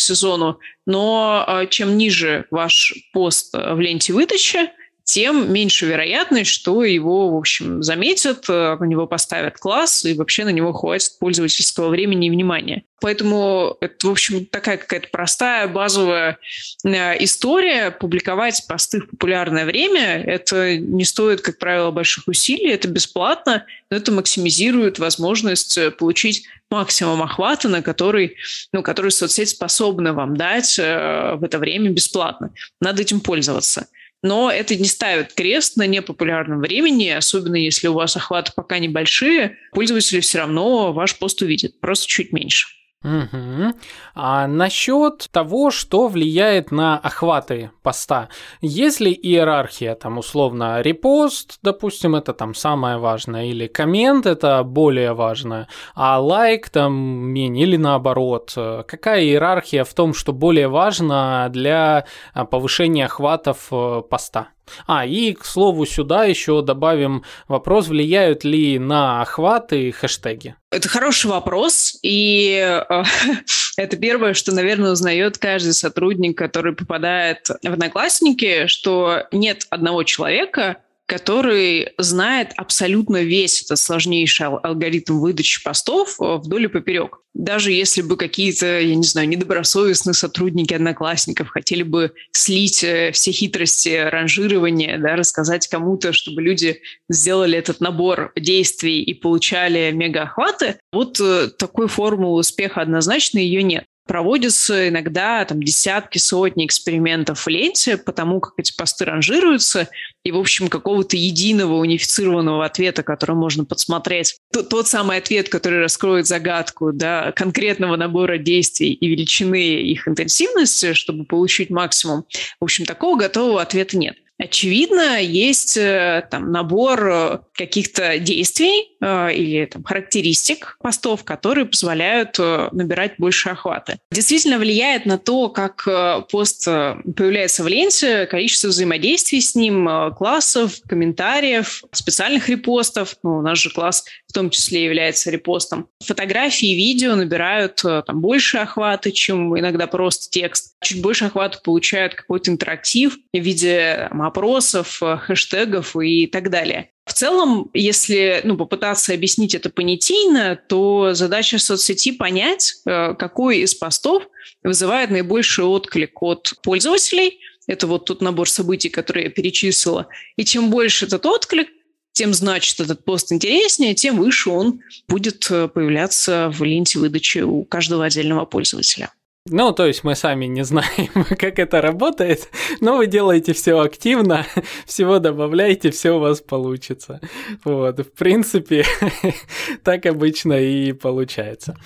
сезону. Но а, чем ниже ваш пост в ленте выдачи, тем меньше вероятность, что его, в общем, заметят, э, на него поставят класс, и вообще на него хватит пользовательского времени и внимания. Поэтому это, в общем, такая какая-то простая, базовая э, история. Публиковать посты в популярное время – это не стоит, как правило, больших усилий, это бесплатно, но это максимизирует возможность э, получить максимум охвата, на который, ну, который соцсеть способна вам дать в это время бесплатно. Надо этим пользоваться но это не ставит крест на непопулярном времени, особенно если у вас охваты пока небольшие, пользователи все равно ваш пост увидят, просто чуть меньше. Угу. А насчет того, что влияет на охваты поста. Если иерархия, там условно репост, допустим, это там самое важное, или коммент это более важное, а лайк там менее, или наоборот, какая иерархия в том, что более важно для а, повышения охватов э, поста? А, и, к слову, сюда еще добавим вопрос, влияют ли на охваты хэштеги? Это хороший вопрос, и э, это первое, что, наверное, узнает каждый сотрудник, который попадает в Одноклассники, что нет одного человека, который знает абсолютно весь этот сложнейший алгоритм выдачи постов э, вдоль и поперек. Даже если бы какие-то, я не знаю, недобросовестные сотрудники одноклассников хотели бы слить э, все хитрости ранжирования, да, рассказать кому-то, чтобы люди сделали этот набор действий и получали мегаохваты, вот э, такой формулы успеха однозначно ее нет проводятся иногда там десятки, сотни экспериментов в ленте по тому, как эти посты ранжируются, и, в общем, какого-то единого унифицированного ответа, который можно подсмотреть. Тот, тот самый ответ, который раскроет загадку да, конкретного набора действий и величины их интенсивности, чтобы получить максимум. В общем, такого готового ответа нет. Очевидно, есть э, там набор э, каких-то действий э, или там, характеристик постов, которые позволяют набирать больше охвата. Действительно влияет на то, как пост появляется в ленте, количество взаимодействий с ним, классов, комментариев, специальных репостов. Ну, у нас же класс в том числе является репостом. Фотографии и видео набирают там, больше охвата, чем иногда просто текст. Чуть больше охвата получают какой-то интерактив в виде там, опросов, э, хэштегов и так далее. В целом, если ну, попытаться объяснить это понятийно, то задача соцсети понять, э, какой из постов вызывает наибольший отклик от пользователей. Это вот тот набор событий, который я перечислила. И чем больше этот отклик, тем значит этот пост интереснее, тем выше он будет э, появляться в ленте выдачи у каждого отдельного пользователя. Ну, то есть мы сами не знаем, как это работает, но вы делаете все активно, всего добавляете, все у вас получится. Вот, в принципе, так обычно и получается.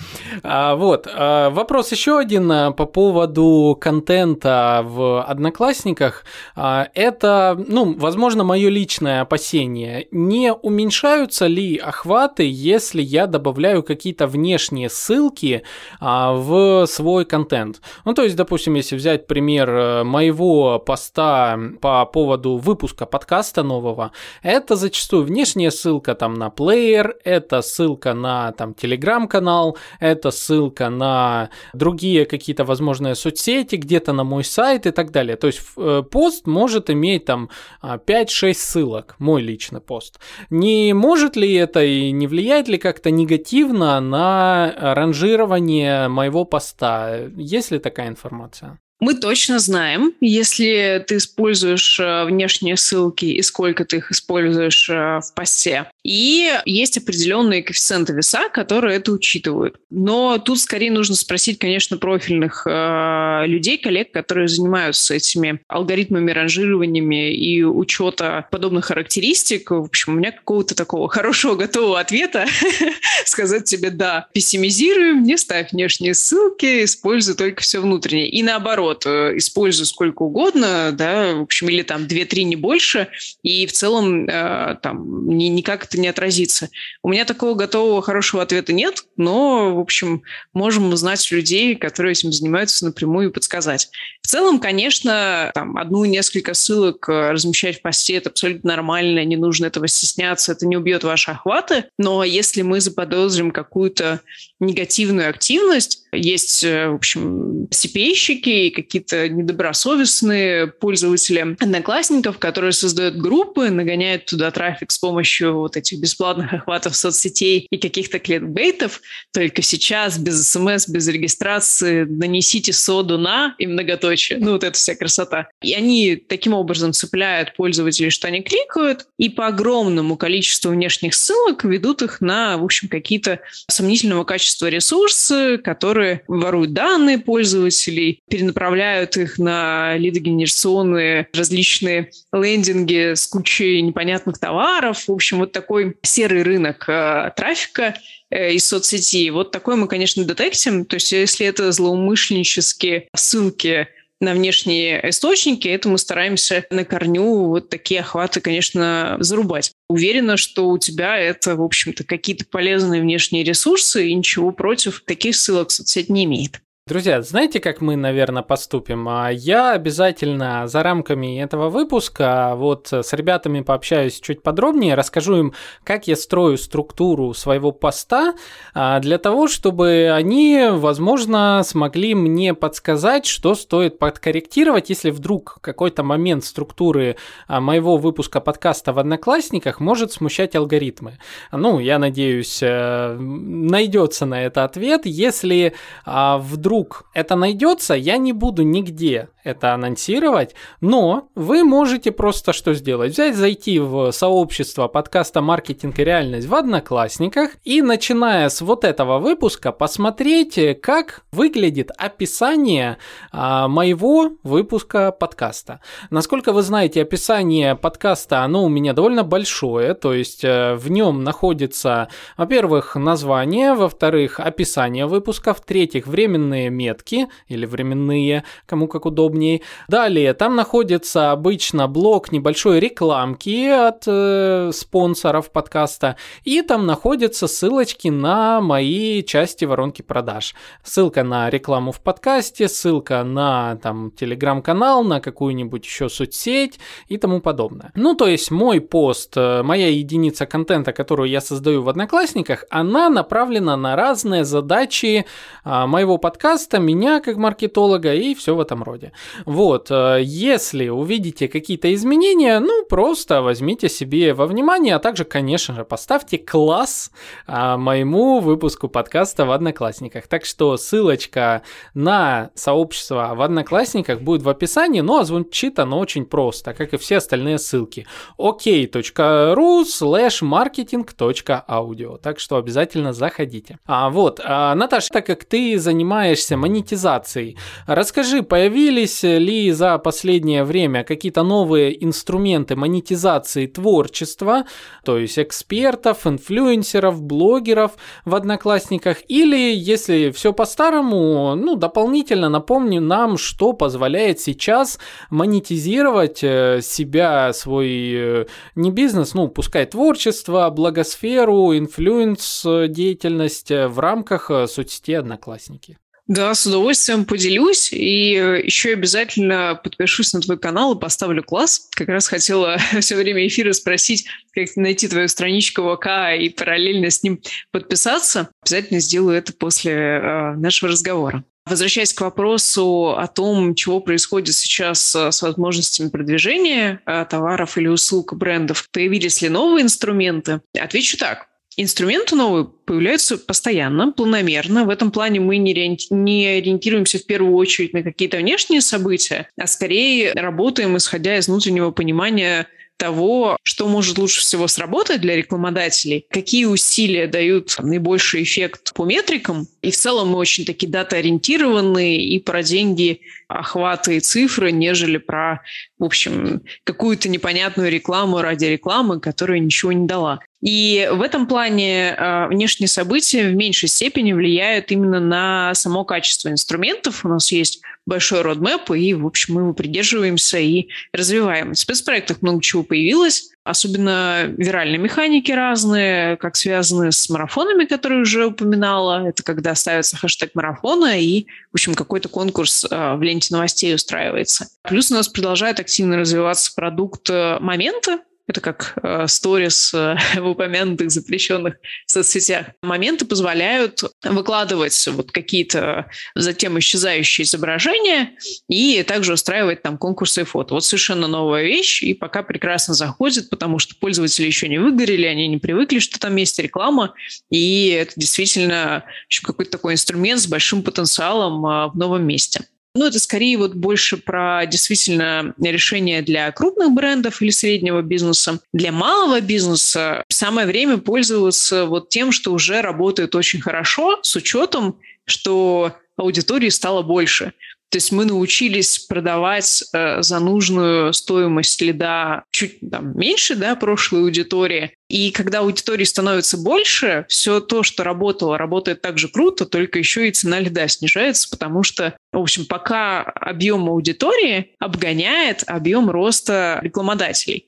А, вот, а, вопрос еще один а, по поводу контента в Одноклассниках. А, это, ну, возможно, мое личное опасение. Не уменьшаются ли охваты, если я добавляю какие-то внешние ссылки а, в свой контент? Контент. Ну, то есть, допустим, если взять пример э, моего поста по поводу выпуска подкаста нового, это зачастую внешняя ссылка там на плеер, это ссылка на там телеграм-канал, это ссылка на другие какие-то, возможные соцсети, где-то на мой сайт и так далее. То есть э, пост может иметь там 5-6 а, ссылок, мой личный пост. Не может ли это и не влияет ли как-то негативно на ранжирование моего поста? Есть ли такая информация? Мы точно знаем, если ты используешь э, внешние ссылки и сколько ты их используешь э, в посте. И есть определенные коэффициенты веса, которые это учитывают. Но тут скорее нужно спросить, конечно, профильных э, людей, коллег, которые занимаются этими алгоритмами, ранжированиями и учета подобных характеристик. В общем, у меня какого-то такого хорошего готового ответа сказать тебе «да». Пессимизируем, не ставь внешние ссылки, используй только все внутреннее. И наоборот, вот, э, использую сколько угодно, да, в общем, или там 2-3, не больше, и в целом э, там ни, никак это не отразится. У меня такого готового хорошего ответа нет, но, в общем, можем узнать людей, которые этим занимаются напрямую и подсказать. В целом, конечно, там одну-несколько ссылок э, размещать в посте – это абсолютно нормально, не нужно этого стесняться, это не убьет ваши охваты, но если мы заподозрим какую-то негативную активность, есть, э, в общем, CPA-щики какие-то недобросовестные пользователи одноклассников, которые создают группы, нагоняют туда трафик с помощью вот этих бесплатных охватов соцсетей и каких-то кликбейтов. Только сейчас без смс, без регистрации нанесите соду на и многоточие. Ну, вот эта вся красота. И они таким образом цепляют пользователей, что они кликают, и по огромному количеству внешних ссылок ведут их на, в общем, какие-то сомнительного качества ресурсы, которые воруют данные пользователей, перенаправляют их на лидогенерационные различные лендинги с кучей непонятных товаров. В общем, вот такой серый рынок э, трафика э, из соцсетей. Вот такой мы, конечно, детектим. То есть если это злоумышленнические ссылки на внешние источники, это мы стараемся на корню вот такие охваты, конечно, зарубать. Уверена, что у тебя это, в общем-то, какие-то полезные внешние ресурсы, и ничего против таких ссылок соцсеть не имеет. Друзья, знаете, как мы, наверное, поступим? А, я обязательно за рамками этого выпуска вот с ребятами пообщаюсь чуть подробнее, расскажу им, как я строю структуру своего поста а, для того, чтобы они, возможно, смогли мне подсказать, что стоит подкорректировать, если вдруг какой-то момент структуры а, моего выпуска подкаста в Одноклассниках может смущать алгоритмы. Ну, я надеюсь, э, найдется на это ответ. Если вдруг вдруг это найдется, я не буду нигде это анонсировать, но вы можете просто что сделать? Взять, зайти в сообщество подкаста «Маркетинг и реальность» в Одноклассниках и, начиная с вот этого выпуска, посмотреть, как выглядит описание а, моего выпуска подкаста. Насколько вы знаете, описание подкаста, оно у меня довольно большое, то есть э, в нем находится, во-первых, название, во-вторых, описание выпуска, в-третьих, временные метки или временные, кому как удобней. Далее, там находится обычно блок небольшой рекламки от э, спонсоров подкаста, и там находятся ссылочки на мои части воронки продаж. Ссылка на рекламу в подкасте, ссылка на там телеграм-канал, на какую-нибудь еще соцсеть и тому подобное. Ну, то есть мой пост, э, моя единица контента, которую я создаю в Одноклассниках, она направлена на разные задачи а, моего подкаста, меня как маркетолога и все в этом роде. Вот, э, если увидите какие-то изменения, ну, просто возьмите себе во внимание, а также, конечно же, поставьте класс а, моему выпуску подкаста в Одноклассниках. Так что ссылочка на сообщество в Одноклассниках будет в описании, но а звучит оно очень просто, как и все остальные ссылки. ok.ru slash marketing.audio. Так что обязательно заходите. А вот, а, Наташа, так как ты занимаешься монетизацией, расскажи, появились ли за последнее время какие-то новые инструменты монетизации творчества, то есть экспертов, инфлюенсеров, блогеров в Одноклассниках, или если все по-старому, ну, дополнительно напомню нам, что позволяет сейчас монетизировать э, себя, свой э, не бизнес, ну, пускай творчество, блогосферу, influence деятельность в рамках э, соцсети Одноклассники. Да, с удовольствием поделюсь. И э, еще обязательно подпишусь на твой канал и поставлю класс. Как раз хотела все время эфира спросить, как найти твою страничку ВК и параллельно с ним подписаться. Обязательно сделаю это после э, нашего разговора. Возвращаясь к вопросу о том, чего происходит сейчас э, с возможностями продвижения товаров или услуг брендов, появились ли новые инструменты, отвечу так. Инструменты новые появляются постоянно, планомерно. В этом плане мы не, ориентируемся в первую очередь на какие-то внешние события, а скорее работаем, исходя из внутреннего понимания того, что может лучше всего сработать для рекламодателей, какие усилия дают наибольший эффект по метрикам. И в целом мы очень такие дата-ориентированные и про деньги, охваты и цифры, нежели про, в общем, какую-то непонятную рекламу ради рекламы, которая ничего не дала. И в этом плане э, внешние события в меньшей степени влияют именно на само качество инструментов. У нас есть большой родмэп, и, в общем, мы его придерживаемся и развиваем. В спецпроектах много чего появилось, особенно виральные механики разные, как связаны с марафонами, которые уже упоминала. Это когда ставится хэштег марафона, и, в общем, какой-то конкурс э, в ленте новостей устраивается. Плюс у нас продолжает активно развиваться продукт э, «Моменты», это как э, сторис э, в упомянутых запрещенных соцсетях. Моменты позволяют выкладывать вот какие-то затем исчезающие изображения и также устраивать там конкурсы и фото. Вот совершенно новая вещь, и пока прекрасно заходит, потому что пользователи еще не выгорели, они не привыкли, что там есть реклама, и это действительно какой-то такой инструмент с большим потенциалом э, в новом месте. Ну, это скорее вот больше про действительно решение для крупных брендов или среднего бизнеса. Для малого бизнеса самое время пользоваться вот тем, что уже работает очень хорошо, с учетом, что аудитории стало больше. То есть мы научились продавать э, за нужную стоимость лида чуть там, меньше да, прошлой аудитории. И когда аудитории становится больше, все то, что работало, работает так же круто, только еще и цена лида снижается, потому что, в общем, пока объем аудитории обгоняет объем роста рекламодателей.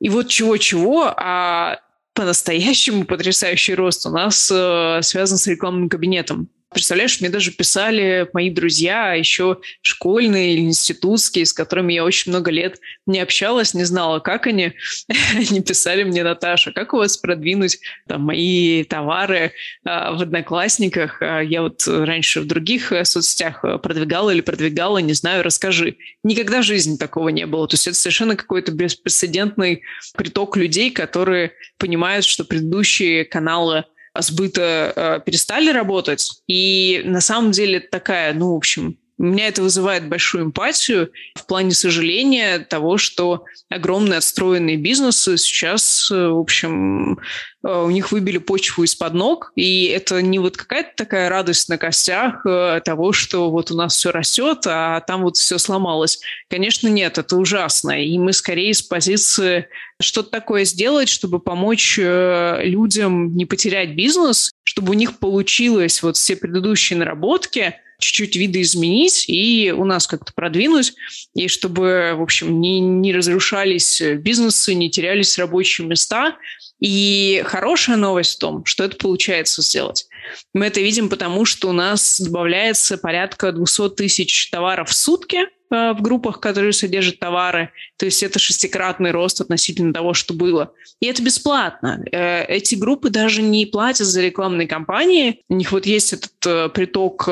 И вот чего-чего, а по-настоящему потрясающий рост у нас э, связан с рекламным кабинетом Представляешь, мне даже писали мои друзья, еще школьные или институтские, с которыми я очень много лет не общалась, не знала, как они. Они писали мне, Наташа, как у вас продвинуть там, мои товары а, в Одноклассниках? А, я вот раньше в других э, соцсетях э, продвигала или продвигала, не знаю, расскажи. Никогда в жизни такого не было. То есть это совершенно какой-то беспрецедентный приток людей, которые понимают, что предыдущие каналы сбыта э, перестали работать. И на самом деле такая, ну, в общем, меня это вызывает большую эмпатию в плане сожаления того, что огромные отстроенные бизнесы сейчас, э, в общем, э, у них выбили почву из-под ног, и это не вот какая-то такая радость на костях э, того, что вот у нас все растет, а там вот все сломалось. Конечно, нет, это ужасно, и мы скорее с позиции что-то такое сделать, чтобы помочь людям не потерять бизнес, чтобы у них получилось вот все предыдущие наработки – чуть-чуть видоизменить и у нас как-то продвинуть, и чтобы, в общем, не, не разрушались бизнесы, не терялись рабочие места. И хорошая новость в том, что это получается сделать. Мы это видим потому, что у нас добавляется порядка 200 тысяч товаров в сутки в группах, которые содержат товары. То есть это шестикратный рост относительно того, что было. И это бесплатно. Э, эти группы даже не платят за рекламные кампании. У них вот есть этот э, приток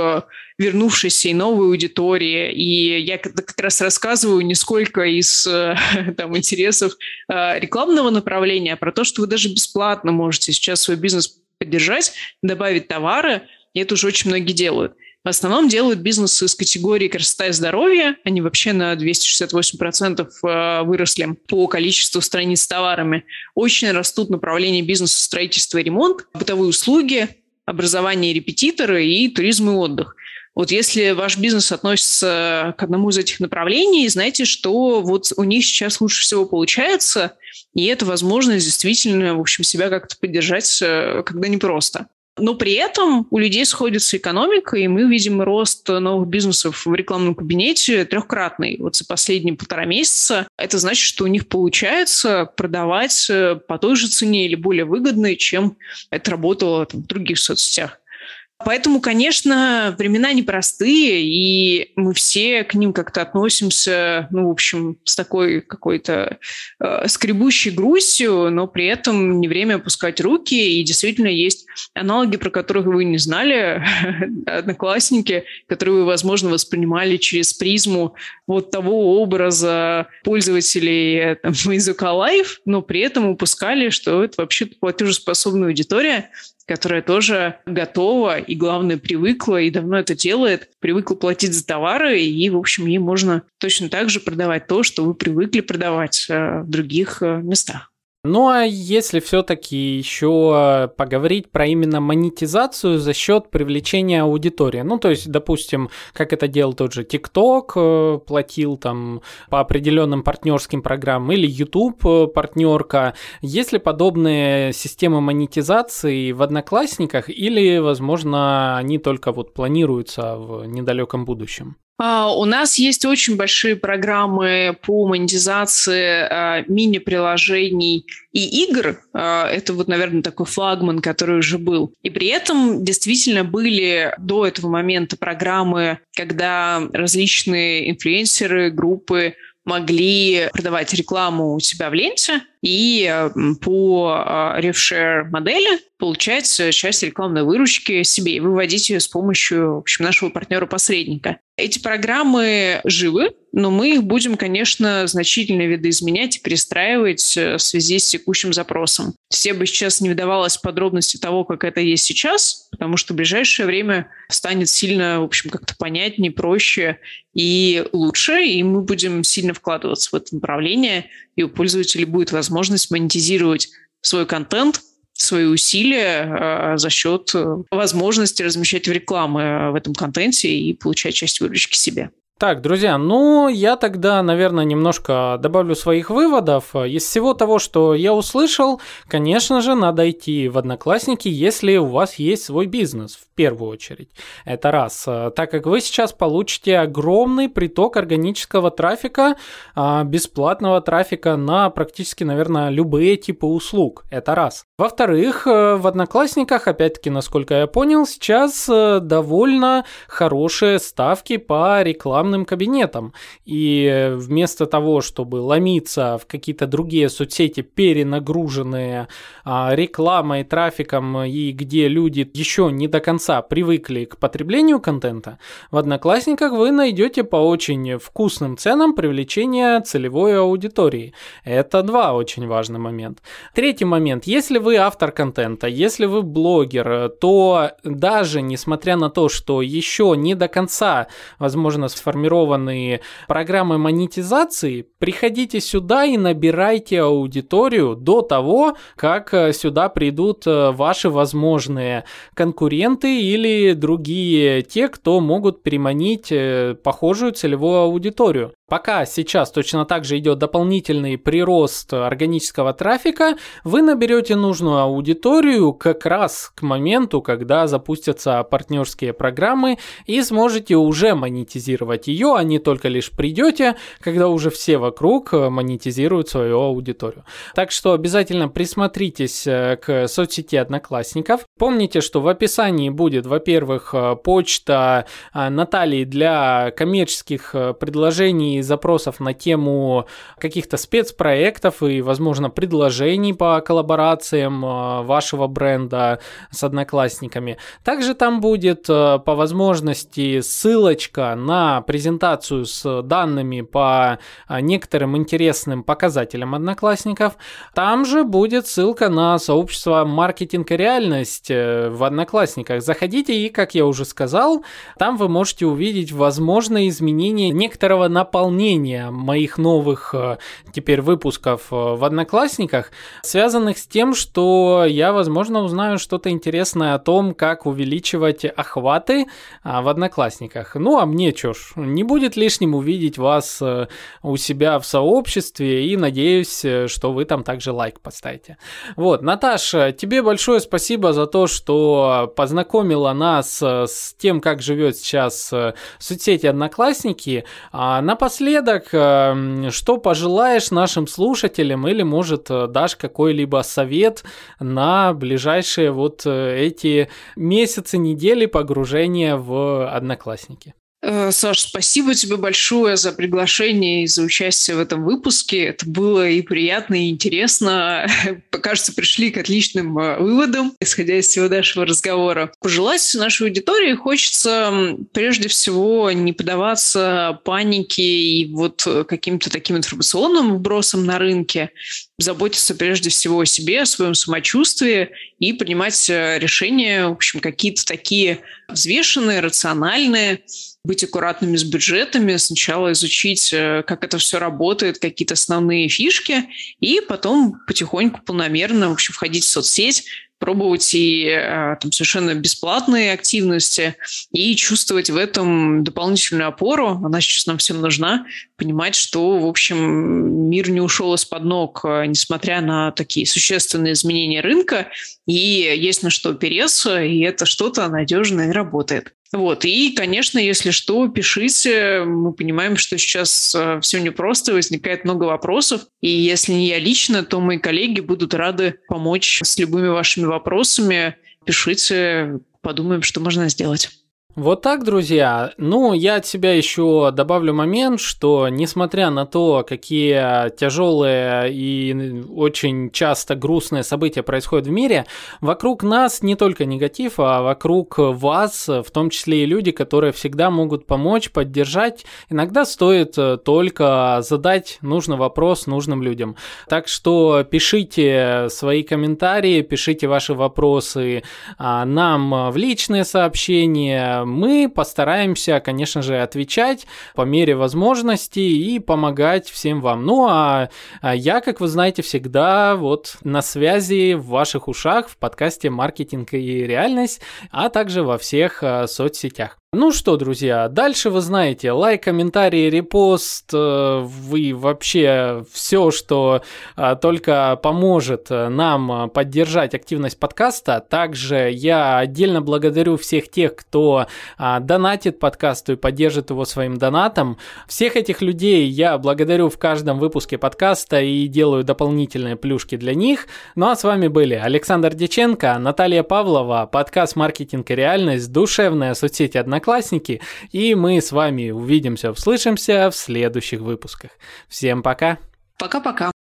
вернувшейся и новой аудитории. И я как раз рассказываю не сколько из э, там, интересов э, рекламного направления, а про то, что вы даже бесплатно можете сейчас свой бизнес поддержать, добавить товары, и это уже очень многие делают. В основном делают бизнесы из категории красота и здоровье. Они вообще на 268% э, выросли по количеству страниц с товарами. Очень растут направления бизнеса строительство и ремонт, бытовые услуги, образование и репетиторы и туризм и отдых. Вот если ваш бизнес относится к одному из этих направлений, знаете, что вот у них сейчас лучше всего получается, и это возможность действительно, в общем, себя как-то поддержать, э, когда непросто. Но при этом у людей сходится экономика, и мы видим рост новых бизнесов в рекламном кабинете трехкратный. Вот за последние полтора месяца это значит, что у них получается продавать э, по той же цене или более выгодной, чем это работало там, в других соцсетях. Поэтому, конечно, времена непростые, и мы все к ним как-то относимся, ну, в общем, с такой какой-то э, скребущей грустью, но при этом не время опускать руки, и действительно есть аналоги, про которых вы не знали, одноклассники, которые вы, возможно, воспринимали через призму вот того образа пользователей там, языка Live, но при этом упускали, что это вообще платежеспособная аудитория, которая тоже готова и, главное, привыкла и давно это делает, привыкла платить за товары, и, в общем, ей можно точно так же продавать то, что вы привыкли продавать э, в других э, местах. Ну а если все-таки еще поговорить про именно монетизацию за счет привлечения аудитории, ну то есть, допустим, как это делал тот же TikTok, э, платил там по определенным партнерским программам, или YouTube э, партнерка, есть ли подобные системы монетизации в Одноклассниках, или, возможно, они только вот планируются в недалеком будущем? А, у нас есть очень большие программы по монетизации а, мини-приложений и игр. А, это вот, наверное, такой флагман, который уже был. И при этом действительно были до этого момента программы, когда различные инфлюенсеры, группы могли продавать рекламу у себя в ленте и по RevShare модели получать часть рекламной выручки себе и выводить ее с помощью в общем, нашего партнера-посредника. Эти программы живы, но мы их будем, конечно, значительно видоизменять и перестраивать э, в связи с текущим запросом. Все бы сейчас не вдавалась в подробности того, как это есть сейчас, потому что в ближайшее время станет сильно, в общем, как-то понятнее, проще и лучше, и мы будем сильно вкладываться в это направление, и у пользователей будет возможность монетизировать свой контент, свои усилия э, за счет э, возможности размещать в рекламы в этом контенте и получать часть выручки себе. Так, друзья, ну я тогда, наверное, немножко добавлю своих выводов. Из всего того, что я услышал, конечно же, надо идти в Одноклассники, если у вас есть свой бизнес, в первую очередь. Это раз. Так как вы сейчас получите огромный приток органического трафика, а, бесплатного трафика на практически, наверное, любые типы услуг. Это раз. Во-вторых, э, в Одноклассниках, опять-таки, насколько я понял, сейчас э, довольно хорошие ставки по рекламным кабинетам. И вместо того, чтобы ломиться в какие-то другие соцсети, перенагруженные а, рекламой, трафиком, и где люди еще не до конца привыкли к потреблению контента, в Одноклассниках вы найдете по очень вкусным ценам привлечение целевой аудитории. Это два очень важных момента. Третий момент. Если вы автор контента, если вы блогер, то даже несмотря на то, что еще не до конца, возможно, сформированы программы монетизации, приходите сюда и набирайте аудиторию до того, как э, сюда придут э, ваши возможные конкуренты или другие те, кто могут переманить э, похожую целевую аудиторию. Пока сейчас точно так же идет дополнительный прирост органического трафика, вы наберете нужную аудиторию как раз к моменту, когда запустятся партнерские программы и сможете уже монетизировать ее, а не только лишь придете, когда уже все вокруг монетизируют свою аудиторию. Так что обязательно присмотритесь э, к соцсети Одноклассников. Помните, что в описании будет, во-первых, э, почта э, Натальи для коммерческих предложений запросов на тему каких-то спецпроектов и, возможно, предложений по коллаборациям э, вашего бренда с одноклассниками. Также там будет э, по возможности ссылочка на презентацию с данными по э, некоторым интересным показателям одноклассников. Там же будет ссылка на сообщество «Маркетинг и реальность» в одноклассниках. Заходите и, как я уже сказал, там вы можете увидеть возможные изменения некоторого наполнения наполнения моих новых э, теперь выпусков э, в Одноклассниках, связанных с тем, что я, возможно, узнаю что-то интересное о том, как увеличивать охваты а, в Одноклассниках. Ну, а мне чё ж, не будет лишним увидеть вас э, у себя в сообществе и надеюсь, что вы там также лайк поставите. Вот, Наташа, тебе большое спасибо за то, что познакомила нас с тем, как живет сейчас соцсети Одноклассники. А напоследок эм, что пожелаешь нашим слушателям или, может, э, дашь какой-либо совет на ближайшие вот э, эти месяцы, недели погружения в Одноклассники? Э, Саш, спасибо тебе большое за приглашение и за участие в этом выпуске. Это было и приятно, и интересно. Кажется, пришли к отличным э, выводам, исходя из всего нашего разговора. Пожелать нашей аудитории хочется прежде всего не поддаваться панике и вот каким-то таким информационным вбросам на рынке, заботиться прежде всего о себе, о своем самочувствии и принимать э, решения, в общем, какие-то такие взвешенные, рациональные, быть аккуратными с бюджетами, сначала изучить, э, как это все работает, какие-то основные фишки, и потом потихоньку, полномерно, в общем, входить в соцсеть, пробовать и э, там, совершенно бесплатные активности и чувствовать в этом дополнительную опору. Она сейчас нам всем нужна. Понимать, что, в общем, мир не ушел из-под ног, э, несмотря на такие существенные изменения рынка. И есть на что опереться, и это что-то надежное и работает. Вот. И, конечно, если что, пишите. Мы понимаем, что сейчас э, все непросто, возникает много вопросов. И если не я лично, то мои коллеги будут рады помочь с любыми вашими вопросами. Пишите, подумаем, что можно сделать. Вот так, друзья. Ну, я от себя еще добавлю момент, что несмотря на то, какие тяжелые и очень часто грустные события происходят в мире, вокруг нас не только негатив, а вокруг вас, в том числе и люди, которые всегда могут помочь, поддержать. Иногда стоит только задать нужный вопрос нужным людям. Так что пишите свои комментарии, пишите ваши вопросы а, нам в личные сообщения, мы постараемся, конечно же, отвечать по мере возможности и помогать всем вам. Ну а, а я, как вы знаете, всегда вот на связи в ваших ушах в подкасте «Маркетинг и реальность», а также во всех а, соцсетях. Ну что, друзья, дальше вы знаете, лайк, комментарий, репост, э, вы вообще все, что э, только поможет э, нам поддержать активность подкаста. Также я отдельно благодарю всех тех, кто донатит подкасту и поддержит его своим донатом. Всех этих людей я благодарю в каждом выпуске подкаста и делаю дополнительные плюшки для них. Ну а с вами были Александр Деченко, Наталья Павлова, подкаст «Маркетинг и реальность», душевная соцсеть «Одноклассники», Одноклассники, и мы с вами увидимся, услышимся в следующих выпусках. Всем пока! Пока-пока!